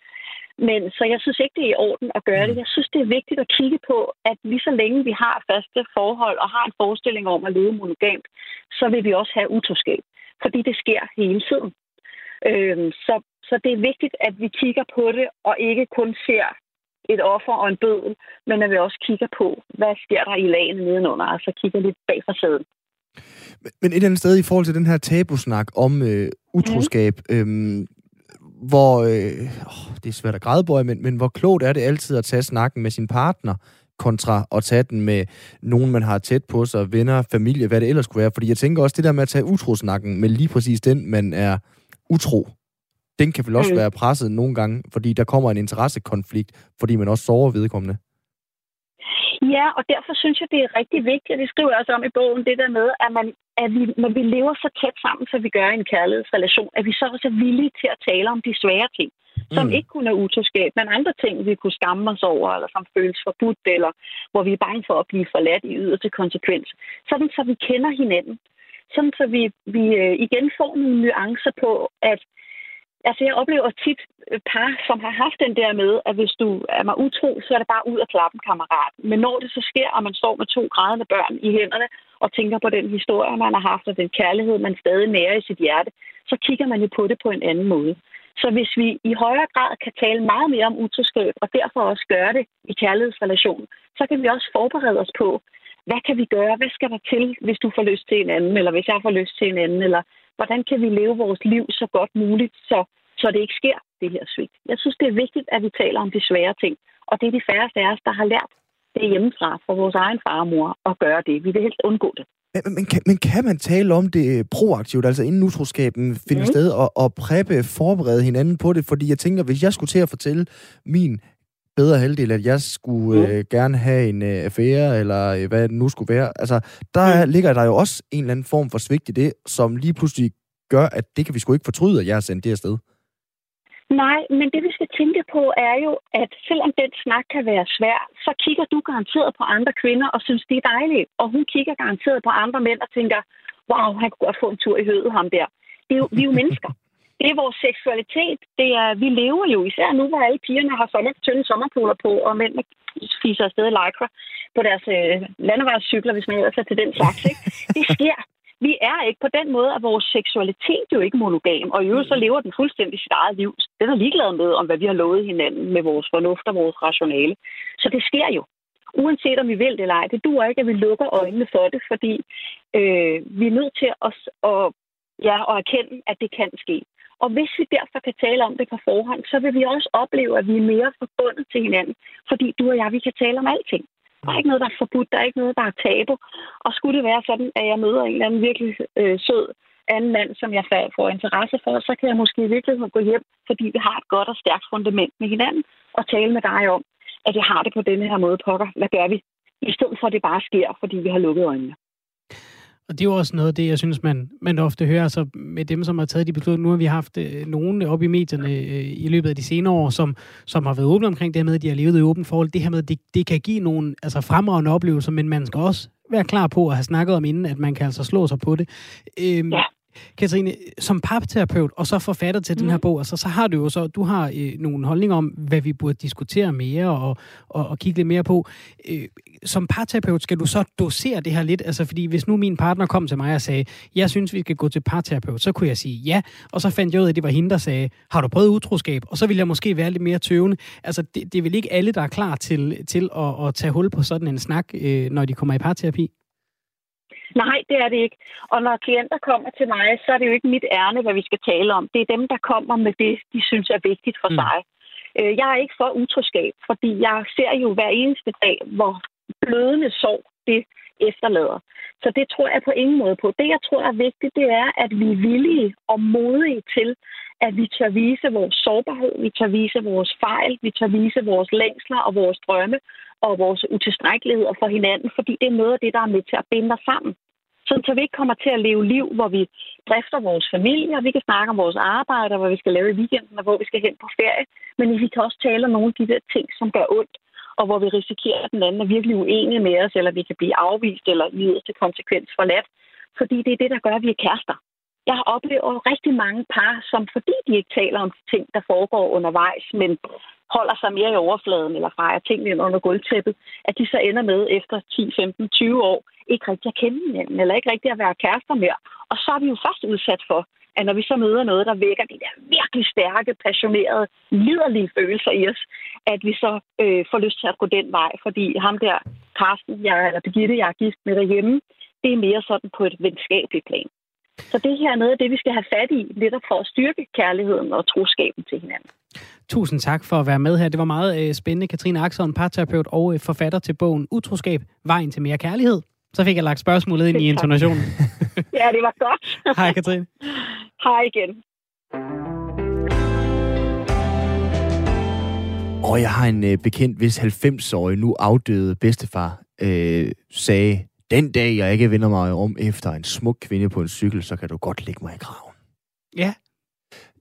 Speaker 5: Men så jeg synes ikke, det er i orden at gøre det. Jeg synes, det er vigtigt at kigge på, at lige så længe vi har faste forhold og har en forestilling om at leve monogamt, så vil vi også have utroskab. Fordi det sker hele tiden. Øhm, så, så det er vigtigt, at vi kigger på det, og ikke kun ser et offer og en bødel, men at vi også kigger på, hvad sker der i lagene nedenunder, altså kigger lidt bag facaden.
Speaker 2: Men, men et eller andet sted i forhold til den her tabusnak om øh, utroskab, mm. øhm, hvor, øh, det er svært at græde, men, men hvor klogt er det altid at tage snakken med sin partner, kontra at tage den med nogen, man har tæt på sig, venner, familie, hvad det ellers kunne være. Fordi jeg tænker også, det der med at tage utrosnakken med lige præcis den, man er utro, den kan vel også mm. være presset nogle gange, fordi der kommer en interessekonflikt, fordi man også sover vedkommende.
Speaker 5: Ja, og derfor synes jeg, det er rigtig vigtigt, og det skriver jeg også om i bogen, det der med, at, man, at vi, når vi lever så tæt sammen, som vi gør i en kærlighedsrelation, at vi så også er villige til at tale om de svære ting, som mm. ikke kun er utroskab, men andre ting, vi kunne skamme os over, eller som føles forbudt, eller hvor vi er bange for at blive forladt i yderste konsekvens. Sådan, så vi kender hinanden. Sådan, så vi, vi øh, igen får nogle nuancer på, at Altså, jeg oplever tit øh, par, som har haft den der med, at hvis du er mig utro, så er det bare ud af klappen, kammerat. Men når det så sker, og man står med to grædende børn i hænderne og tænker på den historie, man har haft, og den kærlighed, man stadig nærer i sit hjerte, så kigger man jo på det på en anden måde. Så hvis vi i højere grad kan tale meget mere om utroskab, og derfor også gøre det i kærlighedsrelationen, så kan vi også forberede os på, hvad kan vi gøre? Hvad skal der til, hvis du får lyst til en anden, eller hvis jeg får lyst til en anden, eller hvordan kan vi leve vores liv så godt muligt, så, så det ikke sker, det her svigt. Jeg synes, det er vigtigt, at vi taler om de svære ting, og det er de færreste af os, der har lært det hjemmefra fra vores egen far og mor at gøre det. Vi vil helst undgå det.
Speaker 2: Men, men, kan, men kan man tale om det proaktivt, altså inden utroskaben finder mm. sted, og, og præppe, forberede hinanden på det? Fordi jeg tænker, hvis jeg skulle til at fortælle min bedre halvdel, at jeg skulle mm. øh, gerne have en øh, affære, eller øh, hvad det nu skulle være. Altså, der mm. ligger der jo også en eller anden form for svigt i det, som lige pludselig gør, at det kan vi sgu ikke fortryde, at jeg har sendt det afsted.
Speaker 5: Nej, men det vi skal tænke på er jo, at selvom den snak kan være svær, så kigger du garanteret på andre kvinder og synes, det er dejligt. Og hun kigger garanteret på andre mænd og tænker, wow, han kunne godt få en tur i hødet, ham der. Det er jo, vi er jo mennesker det er vores seksualitet. Det er, vi lever jo, især nu, hvor alle pigerne har sommer, tynde sommerpoler på, og mændene fiser afsted i lycra på deres øh, landevejscykler, hvis man ellers er til den slags. Ikke? Det sker. Vi er ikke på den måde, at vores seksualitet jo ikke monogam, og i øvrigt så lever den fuldstændig sit eget liv. Den er ligeglad med, om hvad vi har lovet hinanden med vores fornuft og vores rationale. Så det sker jo. Uanset om vi vil det eller ej, det duer ikke, at vi lukker øjnene for det, fordi øh, vi er nødt til at, at, ja, at erkende, at det kan ske. Og hvis vi derfor kan tale om det på forhånd, så vil vi også opleve, at vi er mere forbundet til hinanden. Fordi du og jeg, vi kan tale om alting. Der er ikke noget, der er forbudt. Der er ikke noget, der er tabu. Og skulle det være sådan, at jeg møder en eller anden virkelig øh, sød anden mand, som jeg får interesse for, så kan jeg måske i virkeligheden gå hjem, fordi vi har et godt og stærkt fundament med hinanden, og tale med dig om, at jeg har det på denne her måde, pokker. Hvad gør vi? I stedet for, at det bare sker, fordi vi har lukket øjnene.
Speaker 1: Og det er jo også noget af det, jeg synes, man, man ofte hører altså med dem, som har taget de beslutninger. Nu har vi haft øh, nogen op i medierne øh, i løbet af de senere år, som, som har været åbne omkring det her med, at de har levet i åbent forhold. Det her med, det, det kan give nogle altså, fremragende oplevelser, men man skal også være klar på at have snakket om inden, at man kan altså slå sig på det. Øhm, ja. Katrine, som parterapeut og så forfatter til mm. den her bog, altså, så har du jo så, du har øh, nogle holdninger om, hvad vi burde diskutere mere og, og, og kigge lidt mere på. Øh, som parterapeut skal du så dosere det her lidt, altså fordi hvis nu min partner kom til mig og sagde, jeg synes, vi skal gå til parterapeut, så kunne jeg sige ja, og så fandt jeg ud af, at det var hende, der sagde, har du prøvet utroskab? Og så ville jeg måske være lidt mere tøvende. Altså, det, det er vel ikke alle, der er klar til, til at, at tage hul på sådan en snak, øh, når de kommer i parterapi?
Speaker 5: Nej, det er det ikke. Og når klienter kommer til mig, så er det jo ikke mit ærne, hvad vi skal tale om. Det er dem, der kommer med det, de synes er vigtigt for mm. sig. Øh, jeg er ikke for utroskab, fordi jeg ser jo hver eneste dag, hvor blødende sorg det efterlader. Så det tror jeg på ingen måde på. Det, jeg tror er vigtigt, det er, at vi er villige og modige til, at vi tør vise vores sårbarhed, vi tør vise vores fejl, vi tør vise vores længsler og vores drømme og vores utilstrækkeligheder for hinanden, fordi det er noget af det, der er med til at binde os sammen. så vi ikke kommer til at leve liv, hvor vi drifter vores familie, vi kan snakke om vores arbejde, hvad vi skal lave i weekenden, og hvor vi skal hen på ferie. Men vi kan også tale om nogle af de der ting, som gør ondt, og hvor vi risikerer, at den anden er virkelig uenig med os, eller vi kan blive afvist, eller i til konsekvens forladt. Fordi det er det, der gør, at vi er kærester. Jeg oplever rigtig mange par, som fordi de ikke taler om de ting, der foregår undervejs, men holder sig mere i overfladen eller fejrer tingene ind under gulvtæppet, at de så ender med efter 10, 15, 20 år ikke rigtig at kende hinanden, eller ikke rigtig at være kærester mere. Og så er vi jo først udsat for, at når vi så møder noget, der vækker de der virkelig stærke, passionerede, liderlige følelser i os, at vi så øh, får lyst til at gå den vej, fordi ham der, Carsten, jeg, eller Birgitte, jeg er gift med derhjemme, det er mere sådan på et venskabeligt plan. Så det her er noget af det, vi skal have fat i, lidt for at styrke kærligheden og troskaben til hinanden.
Speaker 1: Tusind tak for at være med her. Det var meget øh, spændende. Katrine Axon, parterapeut og øh, forfatter til bogen Utroskab, Vejen til mere kærlighed. Så fik jeg lagt spørgsmålet ind i intonationen.
Speaker 5: ja, det var godt.
Speaker 1: Hej, Katrine.
Speaker 5: Hej igen.
Speaker 2: Og jeg har en øh, bekendt, hvis 90-årig nu afdøde bedstefar øh, sagde, den dag jeg ikke vender mig om efter en smuk kvinde på en cykel, så kan du godt lægge mig i graven.
Speaker 1: Ja.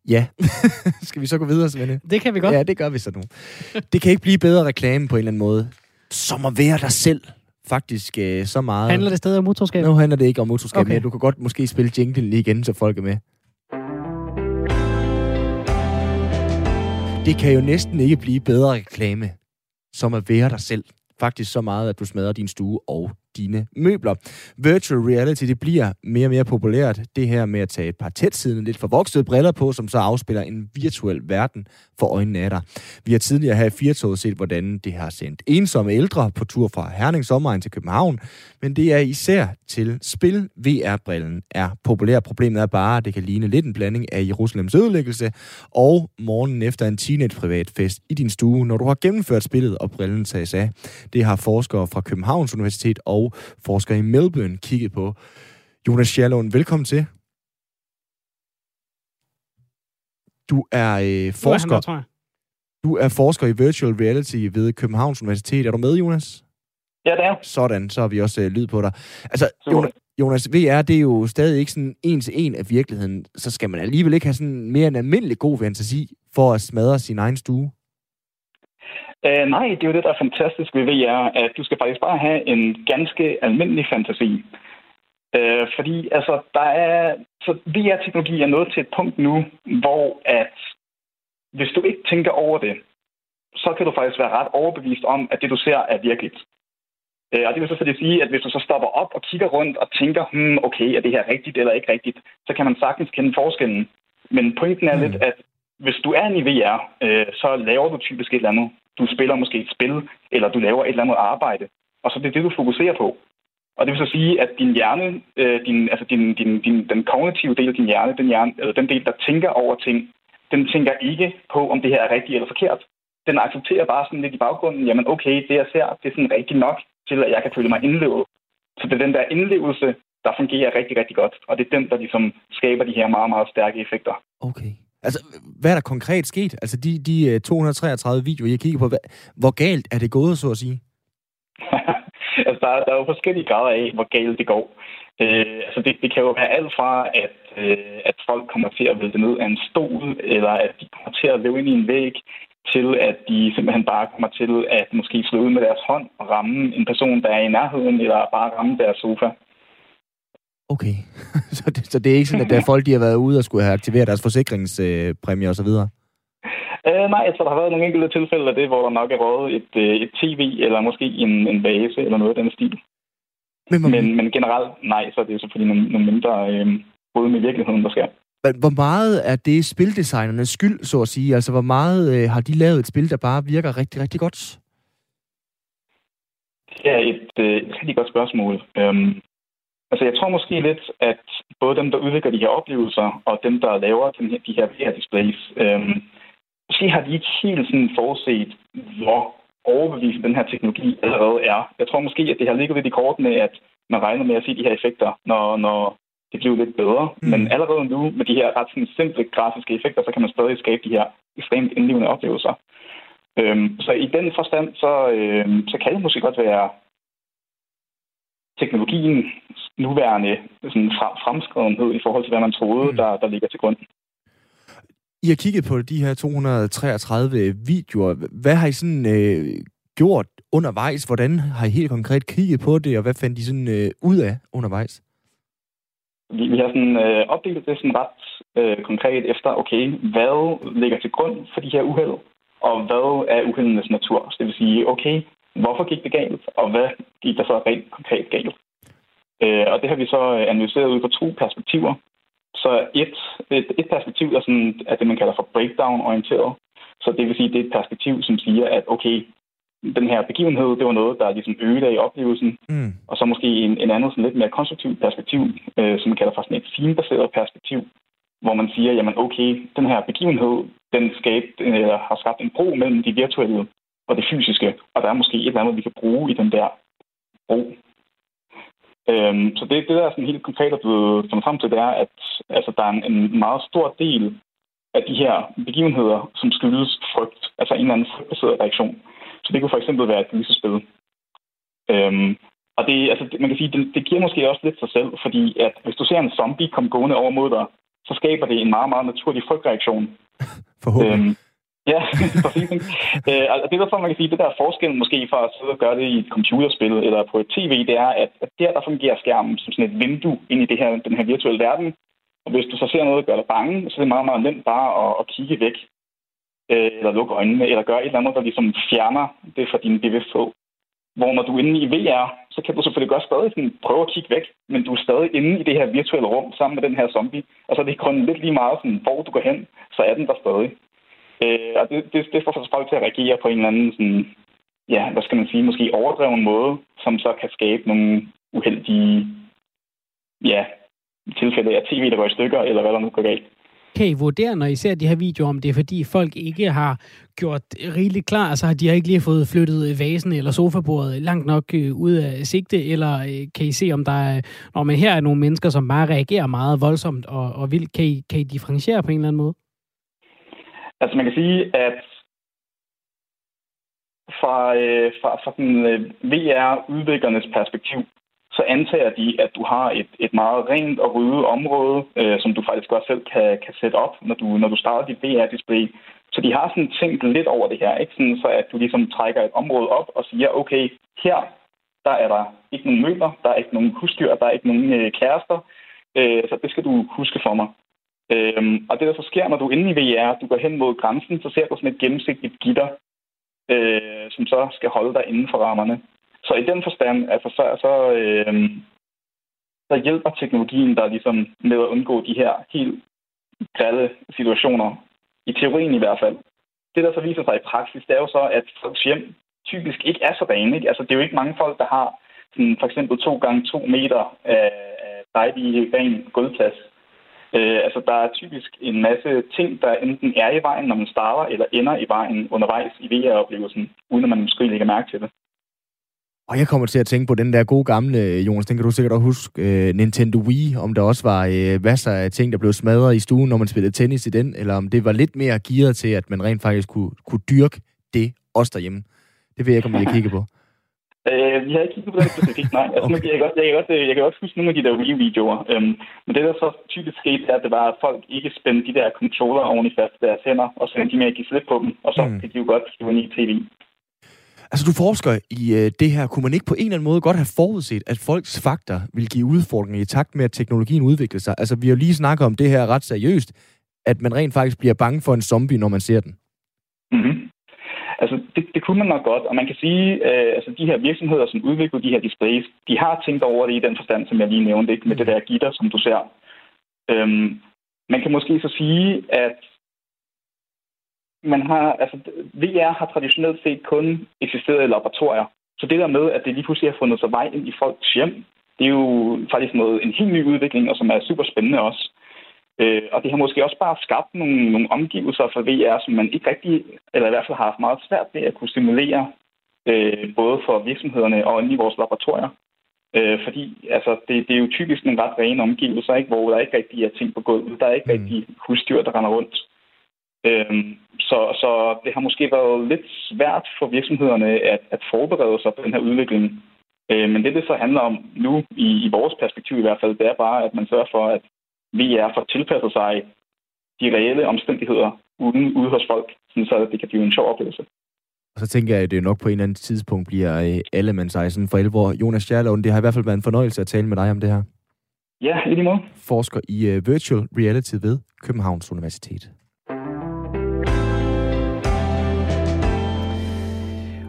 Speaker 2: Ja. Skal vi så gå videre, Svende?
Speaker 1: Det kan vi godt.
Speaker 2: Ja, det gør vi så nu. det kan ikke blive bedre reklame på en eller anden måde, som at være dig selv faktisk øh, så meget.
Speaker 1: Handler det stadig om motorskab?
Speaker 2: Nu handler det ikke om motorskab
Speaker 1: okay.
Speaker 2: mere. Du kan godt måske spille jingle lige igen, så folk er med. Det kan jo næsten ikke blive bedre reklame, som at være dig selv. Faktisk så meget, at du smadrer din stue og dine møbler. Virtual reality, det bliver mere og mere populært. Det her med at tage et par tætsiddende, lidt forvoksede briller på, som så afspiller en virtuel verden for øjnene af dig. Vi har tidligere her i Firtoget set, hvordan det har sendt ensomme ældre på tur fra Herning Sommeregn til København, men det er især til spil. VR-brillen er populær. Problemet er bare, at det kan ligne lidt en blanding af Jerusalems ødelæggelse og morgenen efter en teenage-privatfest i din stue, når du har gennemført spillet og brillen tages af. Det har forskere fra Københavns Universitet og forsker i Melbourne kigget på. Jonas Scherlund, velkommen til. Du er øh, forsker. Er der, du er forsker i virtual reality ved Københavns Universitet. Er du med, Jonas?
Speaker 6: Ja, det er.
Speaker 2: Sådan, så har vi også øh, lyd på dig. Altså, Jonas, Jonas, VR, det er jo stadig ikke sådan en til en af virkeligheden. Så skal man alligevel ikke have sådan mere en almindelig god fantasi for at smadre sin egen stue?
Speaker 6: Uh, nej, det er jo det, der er fantastisk ved VR, at du skal faktisk bare have en ganske almindelig fantasi. Uh, fordi altså, der er, så VR-teknologi er nået til et punkt nu, hvor at hvis du ikke tænker over det, så kan du faktisk være ret overbevist om, at det, du ser, er virkeligt. Uh, og det vil selvfølgelig sige, at hvis du så stopper op og kigger rundt og tænker, hmm, okay, er det her rigtigt eller ikke rigtigt, så kan man sagtens kende forskellen. Men pointen er mm. lidt, at hvis du er i VR, øh, så laver du typisk et eller andet du spiller måske et spil, eller du laver et eller andet arbejde, og så det er det, du fokuserer på. Og det vil så sige, at din hjerne, øh, din, altså din, din, din, den kognitive del af din hjerne, den, hjerne, eller den del, der tænker over ting, den tænker ikke på, om det her er rigtigt eller forkert. Den accepterer bare sådan lidt i baggrunden, jamen okay, det jeg ser, det er sådan rigtigt nok til, at jeg kan føle mig indlevet. Så det er den der indlevelse, der fungerer rigtig, rigtig godt. Og det er den, der ligesom skaber de her meget, meget stærke effekter.
Speaker 2: Okay. Altså, hvad er der konkret sket? Altså, de, de øh, 233 videoer, jeg kigger på, hvad, hvor galt er det gået, så at sige?
Speaker 6: altså, der, der er jo forskellige grader af, hvor galt det går. Øh, altså, det, det kan jo være alt fra, at, øh, at folk kommer til at vælte ned af en stol, eller at de kommer til at løbe ind i en væg, til at de simpelthen bare kommer til at måske slå ud med deres hånd og ramme en person, der er i nærheden, eller bare ramme deres sofa.
Speaker 2: Okay, så, det, så det er ikke sådan, at der er folk, de har været ude og skulle have aktiveret deres forsikringspræmie øh, osv.?
Speaker 6: Øh, nej, jeg tror, der har været nogle enkelte tilfælde af det, hvor der nok er rådet et, øh, et tv, eller måske en, en vase, eller noget af den stil. Men, men, men, men generelt, nej, så er det selvfølgelig nogle, nogle mindre øh, brud med virkeligheden, der sker.
Speaker 2: Hvor meget er det spildesignernes skyld, så at sige? Altså, hvor meget øh, har de lavet et spil, der bare virker rigtig, rigtig godt?
Speaker 6: Det er et, øh, rigtig godt spørgsmål. Øhm, Altså, jeg tror måske lidt, at både dem, der udvikler de her oplevelser, og dem, der laver de her VR-displays, øhm, måske har de ikke helt sådan forudset, hvor overbevisende den her teknologi allerede er. Jeg tror måske, at det har ligget lidt i kortene, at man regner med at se de her effekter, når, når det bliver lidt bedre. Mm. Men allerede nu, med de her ret sådan, simple grafiske effekter, så kan man stadig skabe de her ekstremt indlevende oplevelser. Øhm, så i den forstand, så, øhm, så kan det måske godt være teknologien nuværende sådan, fremskredenhed i forhold til, hvad man troede, mm. der, der ligger til grund.
Speaker 2: I har kigget på de her 233 videoer. Hvad har I sådan øh, gjort undervejs? Hvordan har I helt konkret kigget på det, og hvad fandt I sådan øh, ud af undervejs?
Speaker 6: Vi, vi har sådan øh, opdelt det sådan ret øh, konkret efter, okay, hvad ligger til grund for de her uheld, og hvad er uheldenes natur? Så det vil sige, okay, hvorfor gik det galt, og hvad gik der så rent konkret galt? Øh, og det har vi så analyseret ud fra to perspektiver. Så et, et, et perspektiv er, sådan, er det, man kalder for breakdown-orienteret. Så det vil sige, det er et perspektiv, som siger, at okay, den her begivenhed, det var noget, der ligesom øgede i oplevelsen. Mm. Og så måske en, en anden sådan lidt mere konstruktivt perspektiv, øh, som man kalder for sådan et theme-baseret perspektiv, hvor man siger, jamen okay, den her begivenhed, den skab, øh, har skabt en bro mellem de virtuelle og det fysiske, og der er måske et eller andet, vi kan bruge i den der bro. Øhm, så det, det, der er sådan helt konkret er blevet fundet frem til, det er, at altså, der er en, en meget stor del af de her begivenheder, som skyldes frygt, altså en eller anden frygtbaseret reaktion. Så det kunne for eksempel være et gysespil. Øhm, og det, altså, man kan sige, det, det giver måske også lidt sig selv, fordi at hvis du ser en zombie komme gående over mod dig, så skaber det en meget, meget naturlig frygtreaktion.
Speaker 2: Forhåbentlig. Øhm,
Speaker 6: Ja, præcis. øh, altså, det er derfor, man kan sige, det der forskel måske fra at sidde og gøre det i et computerspil eller på et tv, det er, at, at der, der fungerer skærmen som sådan et vindue ind i det her, den her virtuelle verden. Og hvis du så ser noget, der gør dig bange, så er det meget, meget nemt bare at, at kigge væk. Øh, eller lukke øjnene, eller gøre et eller andet, der ligesom fjerner det fra din bevidsthed. Hvor når du er inde i VR, så kan du selvfølgelig godt stadig sådan prøve at kigge væk, men du er stadig inde i det her virtuelle rum sammen med den her zombie. Og så er det kun lidt lige meget, sådan, hvor du går hen, så er den der stadig. Øh, og det, det, det får så folk til at reagere på en eller anden, sådan, ja, hvad skal man sige, måske overdreven måde, som så kan skabe nogle uheldige ja, tilfælde af tv, der går i stykker, eller hvad der nu går galt.
Speaker 1: Kan I vurdere, når I ser de her videoer, om det er fordi folk ikke har gjort rigeligt klar, altså de har ikke lige fået flyttet vasen eller sofabordet langt nok øh, ud af sigte, eller øh, kan I se, om der er, når man her er nogle mennesker, som bare reagerer meget voldsomt og, og vildt, kan I, kan I differentiere på en eller anden måde?
Speaker 6: Altså man kan sige, at fra, øh, fra, fra den øh, VR-udviklernes perspektiv, så antager de, at du har et, et meget rent og ryddet område, øh, som du faktisk også selv kan, kan sætte op, når du, når du starter dit VR-display. Så de har sådan tænkt lidt over det her, ikke? Sådan, så at du ligesom trækker et område op og siger, okay, her der er der ikke nogen møbler, der er ikke nogen husdyr, der er ikke nogen øh, kærester, øh, så det skal du huske for mig. Øhm, og det, der så sker, når du er inde i VR, du går hen mod grænsen, så ser du sådan et gennemsigtigt gitter, øh, som så skal holde dig inden for rammerne. Så i den forstand, altså, så, så, øh, så hjælper teknologien dig ligesom med at undgå de her helt grælde situationer. I teorien i hvert fald. Det, der så viser sig i praksis, det er jo så, at folks hjem typisk ikke er så rene. Ikke? Altså, det er jo ikke mange folk, der har sådan, for eksempel 2 gange 2 meter af dejlig ren gulvplads. Øh, altså, der er typisk en masse ting, der enten er i vejen, når man starter, eller ender i vejen undervejs i VR-oplevelsen, uden at man måske lægger mærke til det.
Speaker 2: Og jeg kommer til at tænke på den der gode gamle, øh, Jonas, den kan du sikkert også huske, øh, Nintendo Wii, om der også var øh, masser af ting, der blev smadret i stuen, når man spillede tennis i den, eller om det var lidt mere gearet til, at man rent faktisk kunne, kunne dyrke det også derhjemme. Det vil jeg ikke, om I kigge på.
Speaker 6: Øh, vi har ikke kigget på den specifikt, nej. Altså, okay. jeg, kan godt, jeg, kan godt, jeg kan godt huske nogle af de der Wii-videoer. Øhm, men det, der så typisk skete, er, at det var, at folk ikke spændte de der controller fast i deres hænder, og så endte de med at give slip på dem, og så mm. kan de jo godt skrive en i tv.
Speaker 2: Altså, du forsker i øh, det her. Kunne man ikke på en eller anden måde godt have forudset, at folks fakter vil give udfordringer i takt med, at teknologien udvikler sig? Altså, vi har jo lige snakket om det her ret seriøst, at man rent faktisk bliver bange for en zombie, når man ser den.
Speaker 6: Mm-hmm. Altså, det, det kunne man nok godt, og man kan sige, øh, altså de her virksomheder, som udvikler de her displays, de har tænkt over det i den forstand, som jeg lige nævnte, ikke? med det der gitter, som du ser. Øhm, man kan måske så sige, at man har, altså, VR har traditionelt set kun eksisteret i laboratorier. Så det der med, at det lige pludselig har fundet sig vej ind i folks hjem, det er jo faktisk noget, en helt ny udvikling, og som er super spændende også. Øh, og det har måske også bare skabt nogle, nogle omgivelser for VR, som man ikke rigtig, eller i hvert fald har haft meget svært ved at kunne stimulere, øh, både for virksomhederne og i vores laboratorier. Øh, fordi altså, det, det er jo typisk en ret rene omgivelser, ikke? hvor der ikke rigtig er ting på gulvet. Der er ikke mm. rigtig husdyr, der render rundt. Øh, så, så det har måske været lidt svært for virksomhederne at, at forberede sig på den her udvikling. Øh, men det, det så handler om nu, i, i vores perspektiv i hvert fald, det er bare, at man sørger for, at vi er for tilpasset sig de reelle omstændigheder uden ude hos folk, så det kan blive en sjov oplevelse.
Speaker 2: Og så tænker jeg, at det nok på en eller anden tidspunkt bliver øh, alle man sig sådan for alvor. Jonas Stjerlund, det har i hvert fald været en fornøjelse at tale med dig om det her.
Speaker 6: Ja, i lige måde.
Speaker 2: Forsker i uh, Virtual Reality ved Københavns Universitet.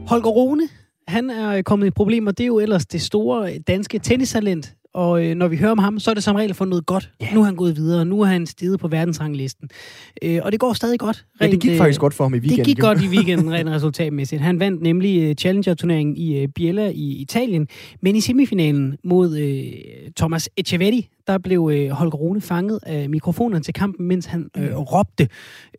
Speaker 1: Holger Rune, han er kommet i problemer. Det er jo ellers det store danske tennistalent, og øh, når vi hører om ham, så er det som regel for noget godt. Yeah. Nu er han gået videre, nu er han steget på verdensranglisten. Øh, og det går stadig godt.
Speaker 2: Rent, ja, det gik faktisk godt for ham i weekenden.
Speaker 1: Det gik jo. godt i weekenden, rent resultatmæssigt. Han vandt nemlig uh, Challenger-turneringen i uh, Biella i Italien, men i semifinalen mod uh, Thomas Echeverri, der blev øh, Holger Rune fanget af mikrofonerne til kampen, mens han øh, mm. råbte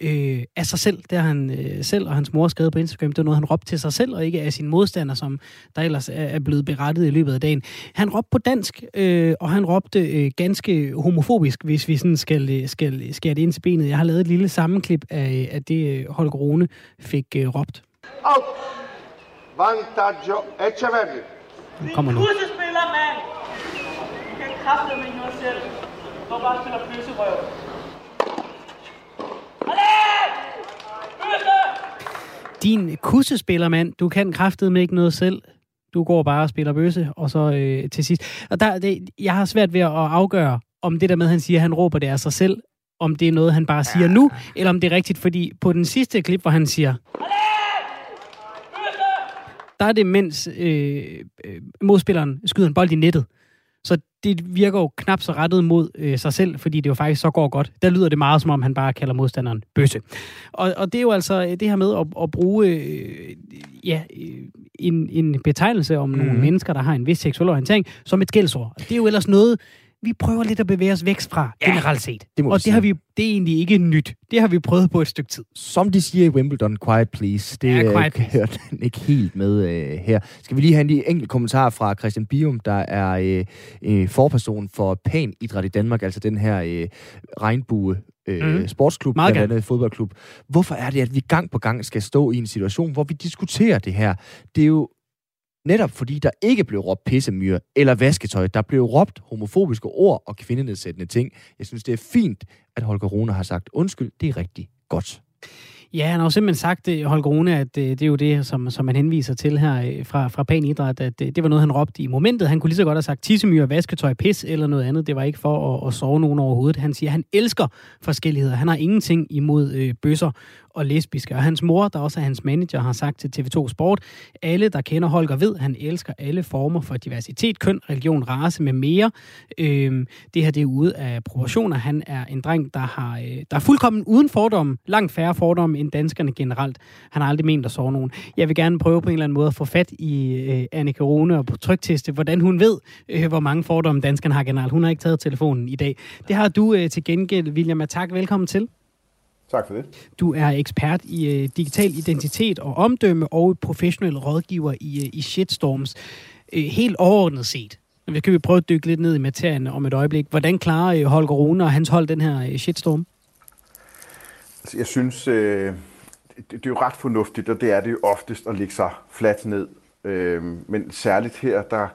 Speaker 1: øh, af sig selv. Det har han øh, selv og hans mor skrevet på Instagram. Det var noget, han råbte til sig selv, og ikke af sin modstander, som der ellers er, er blevet berettet i løbet af dagen. Han råbte på dansk, øh, og han råbte øh, ganske homofobisk, hvis vi sådan skal, skal skære det ind til benet. Jeg har lavet et lille sammenklip af, af det, øh, Holger Rune fik øh, råbt. Out! Vantaggio Echeverri.
Speaker 7: Kommer nu. Kursespiller, mand! Kraftet med noget selv. Du bare spiller bøsserøv.
Speaker 1: Din kussespiller, mand. Du kan kraftet med ikke noget selv. Du går bare og spiller bøsse, og så øh, til sidst. Og der, det, jeg har svært ved at afgøre, om det der med, at han siger, at han råber det af sig selv, om det er noget, han bare siger nu, eller om det er rigtigt, fordi på den sidste klip, hvor han siger, der er det, mens øh, øh, modspilleren skyder en bold i nettet. Så det virker jo knap så rettet mod øh, sig selv, fordi det jo faktisk så går godt. Der lyder det meget, som om han bare kalder modstanderen bøsse. Og, og det er jo altså øh, det her med at, at bruge øh, ja, øh, en, en betegnelse om mm. nogle mhm. mennesker, der har en vis seksuel orientering, som et skældsord. Det er jo ellers noget, vi prøver lidt at bevæge os væk fra, ja, generelt set. Det og det, har vi, det er egentlig ikke nyt. Det har vi prøvet på et stykke tid.
Speaker 2: Som de siger i Wimbledon, quiet please. Det ja, quiet please. hører den ikke helt med uh, her. Skal vi lige have en enkelt kommentar fra Christian Bium, der er uh, uh, forperson for Pan Idræt i Danmark, altså den her uh, regnbue øh, mm. sportsklub, Meget blandt andet fodboldklub. Hvorfor er det, at vi gang på gang skal stå i en situation, hvor vi diskuterer det her? Det er jo Netop fordi der ikke blev råbt pissemyre eller vasketøj. Der blev råbt homofobiske ord og kvindenedsættende ting. Jeg synes, det er fint, at Holger Rune har sagt undskyld. Det er rigtig godt.
Speaker 1: Ja, han har jo simpelthen sagt, øh, Holger Rune, at øh, det er jo det, som, som man henviser til her øh, fra, fra Pan Idræt, at det var noget, han råbte i momentet. Han kunne lige så godt have sagt tissemyre, vasketøj, pis eller noget andet. Det var ikke for at, at sove nogen overhovedet. Han siger, at han elsker forskelligheder. Han har ingenting imod øh, bøsser og lesbiske. Og hans mor, der også er hans manager, har sagt til TV2 Sport, alle, der kender Holger, ved, at han elsker alle former for diversitet, køn, religion, race med mere. Øhm, det her det er ude af proportioner. Han er en dreng, der, har, øh, der er fuldkommen uden fordomme, langt færre fordomme end danskerne generelt. Han har aldrig ment at sove nogen. Jeg vil gerne prøve på en eller anden måde at få fat i øh, Annika Rune og på trygteste, hvordan hun ved, øh, hvor mange fordomme danskerne har generelt. Hun har ikke taget telefonen i dag. Det har du øh, til gengæld, William Tak. Velkommen til.
Speaker 8: Tak for det.
Speaker 1: Du er ekspert i uh, digital identitet og omdømme og professionel rådgiver i, uh, i shitstorms. Uh, helt overordnet set, vi kan vi prøve at dykke lidt ned i materien om et øjeblik. Hvordan klarer uh, Holger Rune og hans hold den her uh, shitstorm?
Speaker 8: Altså, jeg synes, uh, det, det er jo ret fornuftigt, og det er det jo oftest at lægge sig fladt ned. Uh, men særligt her, der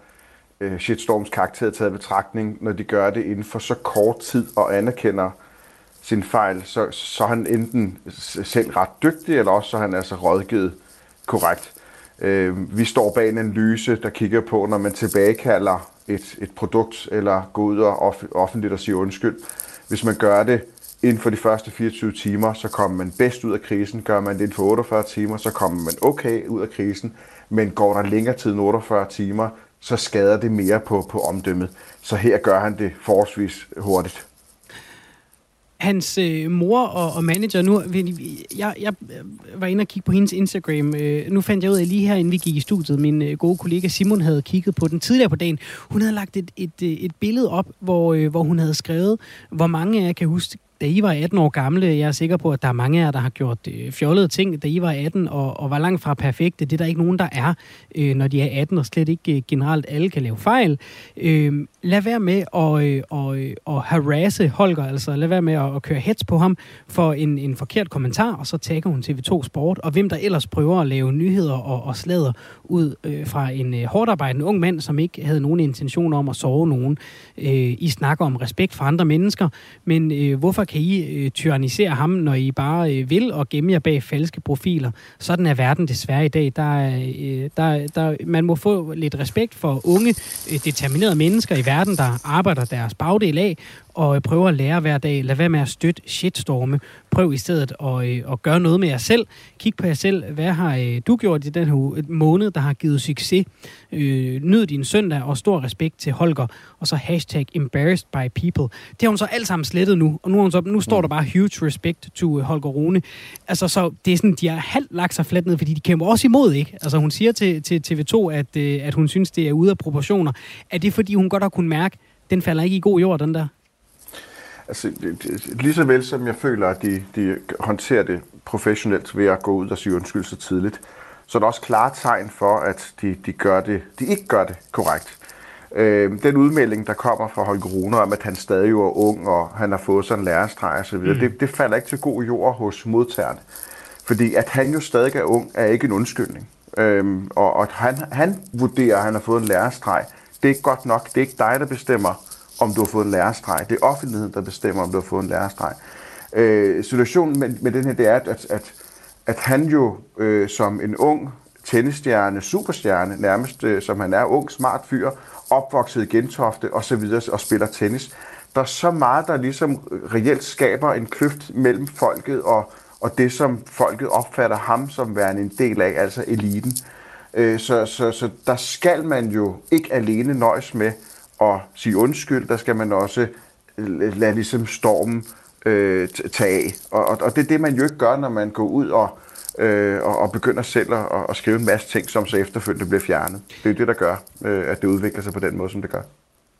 Speaker 8: uh, shitstorms karakter er taget betragtning, når de gør det inden for så kort tid og anerkender sin fejl, så, så er han enten selv ret dygtig, eller også så er han altså rådgivet korrekt. Øh, vi står bag en analyse, der kigger på, når man tilbagekalder et, et produkt, eller går ud og off, offentligt og siger undskyld. Hvis man gør det inden for de første 24 timer, så kommer man bedst ud af krisen. Gør man det inden for 48 timer, så kommer man okay ud af krisen. Men går der længere tid end 48 timer, så skader det mere på, på omdømmet. Så her gør han det forholdsvis hurtigt
Speaker 1: hans øh, mor og, og manager, nu, jeg, jeg var inde og kigge på hendes Instagram. Øh, nu fandt jeg ud af lige her, inden vi gik i studiet, min øh, gode kollega Simon havde kigget på den tidligere på dagen. Hun havde lagt et, et, øh, et billede op, hvor, øh, hvor hun havde skrevet, hvor mange af jer kan huske, da I var 18 år gamle, jeg er sikker på, at der er mange af jer, der har gjort øh, fjollede ting, da I var 18 og, og var langt fra perfekte. Det er der ikke nogen, der er, øh, når de er 18, og slet ikke øh, generelt alle kan lave fejl. Øh, lad være med at, øh, og, øh, at harasse Holger, altså lad være med at, at køre hets på ham for en, en forkert kommentar, og så tagger hun TV2 Sport, og hvem der ellers prøver at lave nyheder og, og slader ud øh, fra en øh, hårdt arbejdende ung mand, som ikke havde nogen intention om at sove nogen. Øh, I snakker om respekt for andre mennesker, men øh, hvorfor kan I øh, tyrannisere ham, når I bare øh, vil og gemme jer bag falske profiler? Sådan er verden desværre i dag. Der, øh, der, der, man må få lidt respekt for unge, øh, determinerede mennesker i verden, der arbejder deres bagdel af, og prøver at lære hver dag. Lad være med at støtte shitstorme. Prøv i stedet at, øh, at gøre noget med jer selv. Kig på jer selv. Hvad har øh, du gjort i den her måned, der har givet succes? Øh, nyd din søndag, og stor respekt til Holger. Og så hashtag embarrassed by people. Det har hun så alt sammen slettet nu, og nu, hun så, nu står der bare huge respect to Holger Rune. Altså, så det er sådan, de har halvt lagt sig fladt ned, fordi de kæmper også imod, ikke? Altså, hun siger til, til TV2, at, at hun synes, det er ude af proportioner. Er det, fordi hun godt har kunnet mærke, den falder ikke i god jord, den der?
Speaker 8: Altså, lige så vel som jeg føler, at de, de håndterer det professionelt ved at gå ud og sige undskyld så tidligt, så er der også klare tegn for, at de, de, gør det, de ikke gør det korrekt. Øh, den udmelding, der kommer fra Holger Rune om, at han stadig er ung, og han har fået sådan en lærestreg osv., mm. det, det falder ikke til god jord hos modtagerne. Fordi at han jo stadig er ung, er ikke en undskyldning. Øhm, og, og han, han vurderer, at han har fået en lærestreg. Det er ikke godt nok. Det er ikke dig, der bestemmer, om du har fået en lærestreg. Det er offentligheden, der bestemmer, om du har fået en lærestreg. Øh, situationen med, med den her, det er, at, at, at han jo øh, som en ung tennisstjerne, superstjerne, nærmest øh, som han er, ung, smart fyr, opvokset i Gentofte og så videre og spiller tennis. Der er så meget, der ligesom reelt skaber en kløft mellem folket og, og det, som folket opfatter ham som værende en del af, altså eliten. Øh, så, så, så der skal man jo ikke alene nøjes med at sige undskyld, der skal man også lade ligesom stormen øh, tage af. Og, og, og det er det, man jo ikke gør, når man går ud og, øh, og, og begynder selv at, at skrive en masse ting, som så efterfølgende bliver fjernet. Det er jo det, der gør, øh, at det udvikler sig på den måde, som det gør.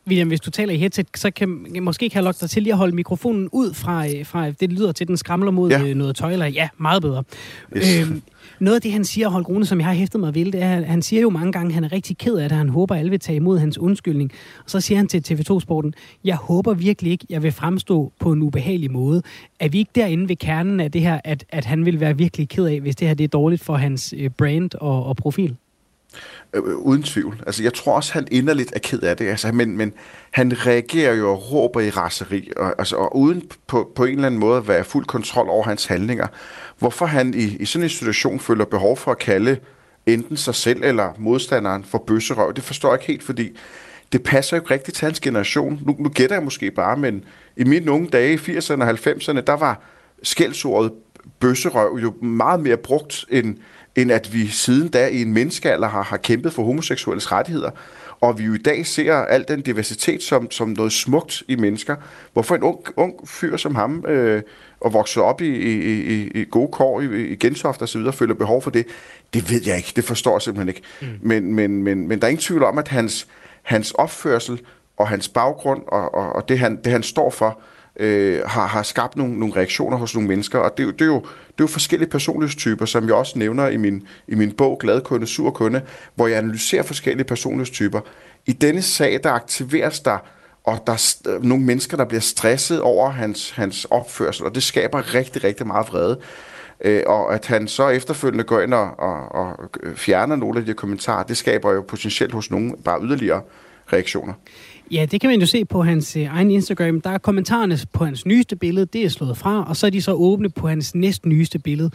Speaker 1: William, hvis du taler i headset, så kan jeg måske kan jeg lokke dig til lige at holde mikrofonen ud fra, øh, fra det lyder til, den skramler mod ja. Øh, noget tøj, eller ja, meget bedre. Yes. Øhm, noget af det, han siger, Holger Rune, som jeg har hæftet mig ved, det er, at han siger jo mange gange, at han er rigtig ked af det, han håber, at alle vil tage imod hans undskyldning. Og så siger han til TV2-sporten, jeg håber virkelig ikke, jeg vil fremstå på en ubehagelig måde. Er vi ikke derinde ved kernen af det her, at, at han vil være virkelig ked af, hvis det her det er dårligt for hans øh, brand og, og profil?
Speaker 8: Øh, øh, uden tvivl. Altså, jeg tror også, han inderligt er ked af det. Altså, men, men han reagerer jo og råber i raseri, og, altså, og uden på, på en eller anden måde at være fuld kontrol over hans handlinger. Hvorfor han i, i sådan en situation føler behov for at kalde enten sig selv eller modstanderen for bøsserøv, det forstår jeg ikke helt, fordi det passer jo ikke rigtigt til hans generation. Nu, nu gætter jeg måske bare, men i mine unge dage i 80'erne og 90'erne, der var skældsordet bøsserøv jo meget mere brugt end, end at vi siden da i en menneskealder har, har kæmpet for homoseksuelles rettigheder. Og vi jo i dag ser al den diversitet som, som noget smukt i mennesker. Hvorfor en ung, ung fyr som ham, øh, og vokset op i, i, i, i gode kår i, i Gensoft og så videre, føler behov for det, det ved jeg ikke. Det forstår jeg simpelthen ikke. Mm. Men, men, men, men der er ingen tvivl om, at hans, hans opførsel og hans baggrund og, og, og det, han, det, han står for, øh, har, har skabt nogle, nogle reaktioner hos nogle mennesker. Og det, det, er jo, det er jo forskellige personlighedstyper, som jeg også nævner i min, i min bog Glad kunde, sur kunde, hvor jeg analyserer forskellige personlighedstyper. I denne sag, der aktiveres der og der er nogle mennesker, der bliver stresset over hans, hans opførsel, og det skaber rigtig, rigtig meget vrede. Øh, og at han så efterfølgende går ind og, og, og fjerner nogle af de kommentarer, det skaber jo potentielt hos nogen bare yderligere reaktioner.
Speaker 1: Ja, det kan man jo se på hans øh, egen Instagram. Der er kommentarerne på hans nyeste billede, det er slået fra, og så er de så åbne på hans næst nyeste billede.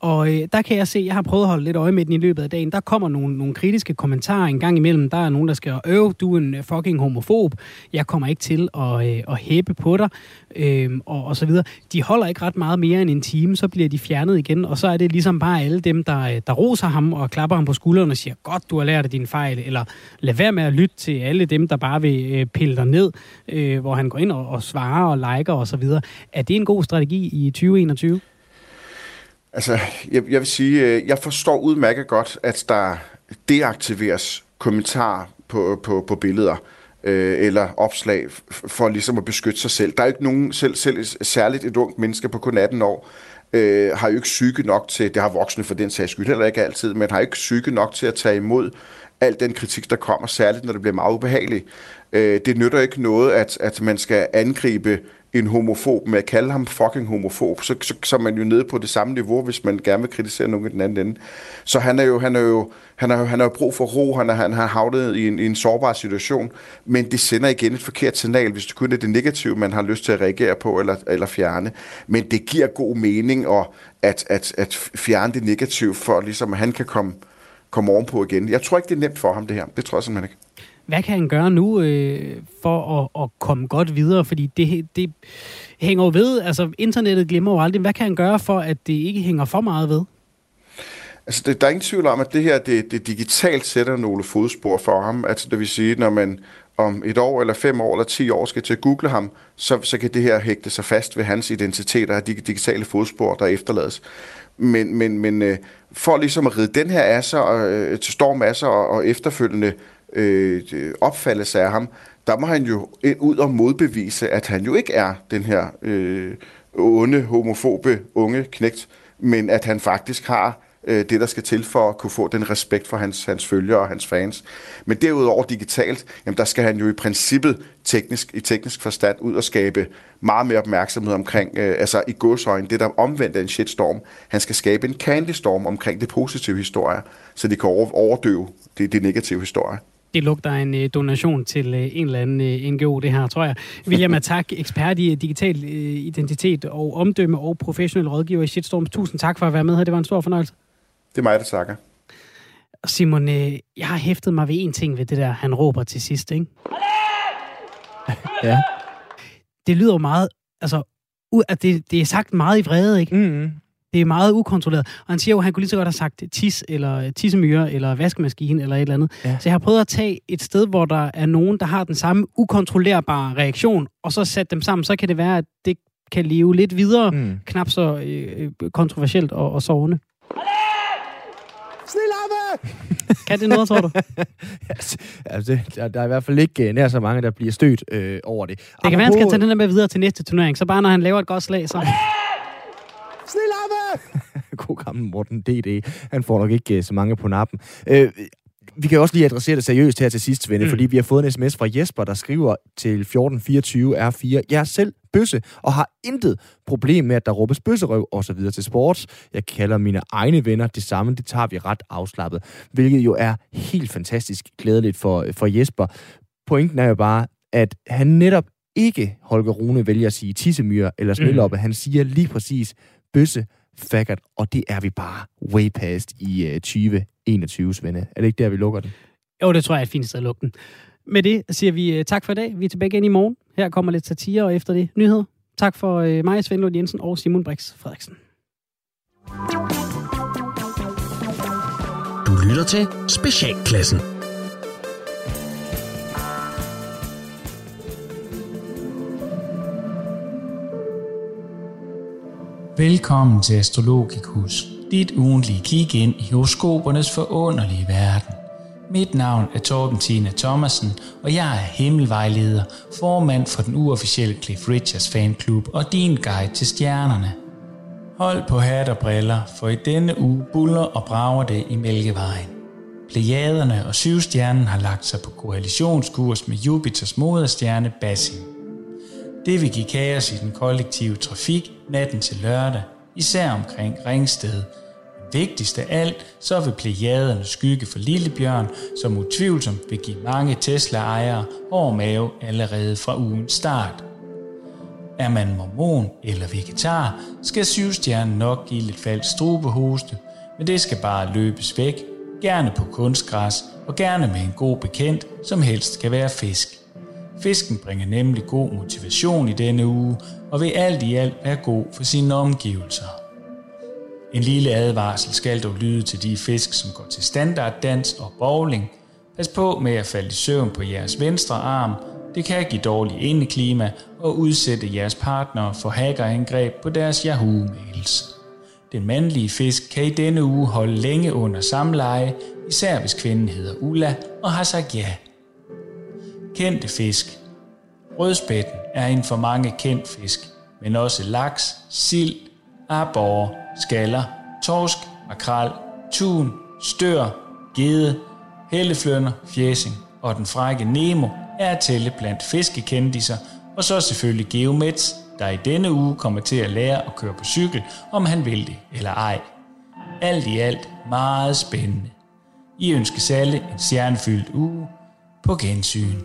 Speaker 1: Og øh, der kan jeg se, jeg har prøvet at holde lidt øje med den i løbet af dagen, der kommer nogle, nogle kritiske kommentarer en gang imellem. Der er nogen, der skal øv, du er en øh, fucking homofob, jeg kommer ikke til at, øh, at hæppe på dig, øh, og, og så videre. De holder ikke ret meget mere end en time, så bliver de fjernet igen, og så er det ligesom bare alle dem, der, øh, der roser ham og klapper ham på skulderen og siger, godt, du har lært af din fejl, eller lad være med at lytte til alle dem, der bare vil øh, ned, øh, hvor han går ind og, og svarer og liker og så videre. Er det en god strategi i 2021?
Speaker 8: Altså, jeg, jeg vil sige, øh, jeg forstår udmærket godt, at der deaktiveres kommentarer på, på, på billeder. øh, eller opslag for ligesom at beskytte sig selv. Der er ikke nogen, selv, selv særligt et ungt menneske på kun 18 år, øh, har jo ikke psyke nok til, det har voksne for den sags skyld heller ikke altid, men har ikke psyke nok til at tage imod al den kritik, der kommer, særligt når det bliver meget ubehageligt. Øh, det nytter ikke noget, at, at man skal angribe en homofob med at kalde ham fucking homofob, så, så, så er man jo nede på det samme niveau, hvis man gerne vil kritisere nogen i den anden ende. Så han er jo, han er jo, han er, han har brug for ro, han, er, han har havnet i en, i en sårbar situation, men det sender igen et forkert signal, hvis det kun er det negative, man har lyst til at reagere på eller, eller fjerne. Men det giver god mening at, at, at, at fjerne det negative, for ligesom at han kan komme, komme ovenpå igen. Jeg tror ikke, det er nemt for ham, det her. Det tror jeg simpelthen ikke.
Speaker 1: Hvad kan han gøre nu øh, for at, at komme godt videre? Fordi det, det hænger jo ved, altså internettet glemmer jo aldrig. Hvad kan han gøre for, at det ikke hænger for meget ved?
Speaker 8: Altså, det, der er ingen tvivl om, at det her, det, det digitalt sætter nogle fodspor for ham. Altså, det vil sige, når man om et år, eller fem år, eller ti år skal til at google ham, så, så kan det her hægte sig fast ved hans identitet og de digitale fodspor, der efterlades. Men, men, men øh, for ligesom at ride den her af sig, øh, til storm af sig, og, og efterfølgende øh, øh opfattelse af ham, der må han jo ud og modbevise, at han jo ikke er den her øh, onde, homofobe, unge knægt, men at han faktisk har øh, det, der skal til for at kunne få den respekt for hans, hans følgere og hans fans. Men derudover digitalt, jamen der skal han jo i princippet teknisk, i teknisk forstand ud og skabe meget mere opmærksomhed omkring, øh, altså i godsøjne, det der omvendt en shitstorm. Han skal skabe en candy storm omkring det positive historie, så de kan overdøve de, de negative historier
Speaker 1: det lugter en øh, donation til øh, en eller anden øh, NGO, det her, tror jeg. William Attack, ekspert i digital identitet og omdømme og professionel rådgiver i Shitstorms. Tusind tak for at være med her. Det var en stor fornøjelse.
Speaker 8: Det er mig, der takker.
Speaker 1: Simon, jeg har hæftet mig ved en ting ved det der, han råber til sidst, ikke?
Speaker 2: ja.
Speaker 1: Det lyder meget, altså, at det, det er sagt meget i vrede, ikke?
Speaker 2: Mm-hmm.
Speaker 1: Det er meget ukontrolleret. Og han siger jo, at han kunne lige så godt have sagt tis, eller tissemyre, eller vaskemaskine, eller et eller andet. Ja. Så jeg har prøvet at tage et sted, hvor der er nogen, der har den samme ukontrollerbare reaktion, og så sætte dem sammen. Så kan det være, at det kan leve lidt videre, mm. knap så øh, kontroversielt og, og sårende. Kan det noget, tror du?
Speaker 2: altså, der, der er i hvert fald ikke øh, nær så mange, der bliver stødt øh, over det.
Speaker 1: Det kan være, han skal tage den der med videre til næste turnering. Så bare når han laver et godt slag, så...
Speaker 2: Snillave! God gammel Morten D.D. Han får nok ikke uh, så mange på nappen. Uh, vi kan også lige adressere det seriøst her til sidst, Svende, mm. fordi vi har fået en sms fra Jesper, der skriver til 1424 R4, jeg er selv bøsse og har intet problem med, at der råbes bøsserøv og så videre til sports. Jeg kalder mine egne venner det samme, det tager vi ret afslappet, hvilket jo er helt fantastisk glædeligt for, for Jesper. Pointen er jo bare, at han netop ikke, Holger Rune, vælger at sige tissemyre eller smiloppe. Mm. Han siger lige præcis bøsse, faggot, og det er vi bare way past i øh, 20 21, Svende. Er det ikke der, vi lukker den?
Speaker 1: Jo, det tror jeg er et fint sted at lukke den. Med det siger vi øh, tak for i dag. Vi er tilbage igen i morgen. Her kommer lidt satire, og efter det nyheder. Tak for øh, mig, Svend Lund Jensen og Simon Brix Frederiksen.
Speaker 9: Du lytter til Specialklassen. Velkommen til Astrologicus dit ugentlige kig ind i horoskopernes forunderlige verden. Mit navn er Torben Tina Thomasen, og jeg er himmelvejleder, formand for den uofficielle Cliff Richards fanklub og din guide til stjernerne. Hold på hat og briller, for i denne uge buller og brager det i Mælkevejen. Plejaderne og syvstjernen har lagt sig på koalitionskurs med Jupiters moderstjerne Basim. Det vil give kaos i den kollektive trafik natten til lørdag, især omkring Ringsted. Vigtigst af alt, så vil plejaderne skygge for Lillebjørn, som utvivlsomt vil give mange Tesla-ejere hård mave allerede fra ugens start. Er man mormon eller vegetar, skal syvstjernen nok give lidt falsk strubehoste, men det skal bare løbes væk, gerne på kunstgræs og gerne med en god bekendt, som helst skal være fisk. Fisken bringer nemlig god motivation i denne uge, og vil alt i alt være god for sine omgivelser. En lille advarsel skal dog lyde til de fisk, som går til standarddans og bowling. Pas på med at falde i søvn på jeres venstre arm. Det kan give dårlig indeklima og udsætte jeres partner for hackerangreb på deres Yahoo-mails. Den mandlige fisk kan i denne uge holde længe under samleje, især hvis kvinden hedder Ulla og har sagt ja Kendte fisk. Rødspætten er en for mange kendt fisk, men også laks, sild, arbor, skaller, torsk, makrel, tun, stør, gede, helleflønder, fjæsing og den frække Nemo er at tælle blandt fiskekendiser, og så selvfølgelig Geomets, der i denne uge kommer til at lære at køre på cykel, om han vil det eller ej. Alt i alt meget spændende. I ønsker alle en stjernefyldt uge på gensyn.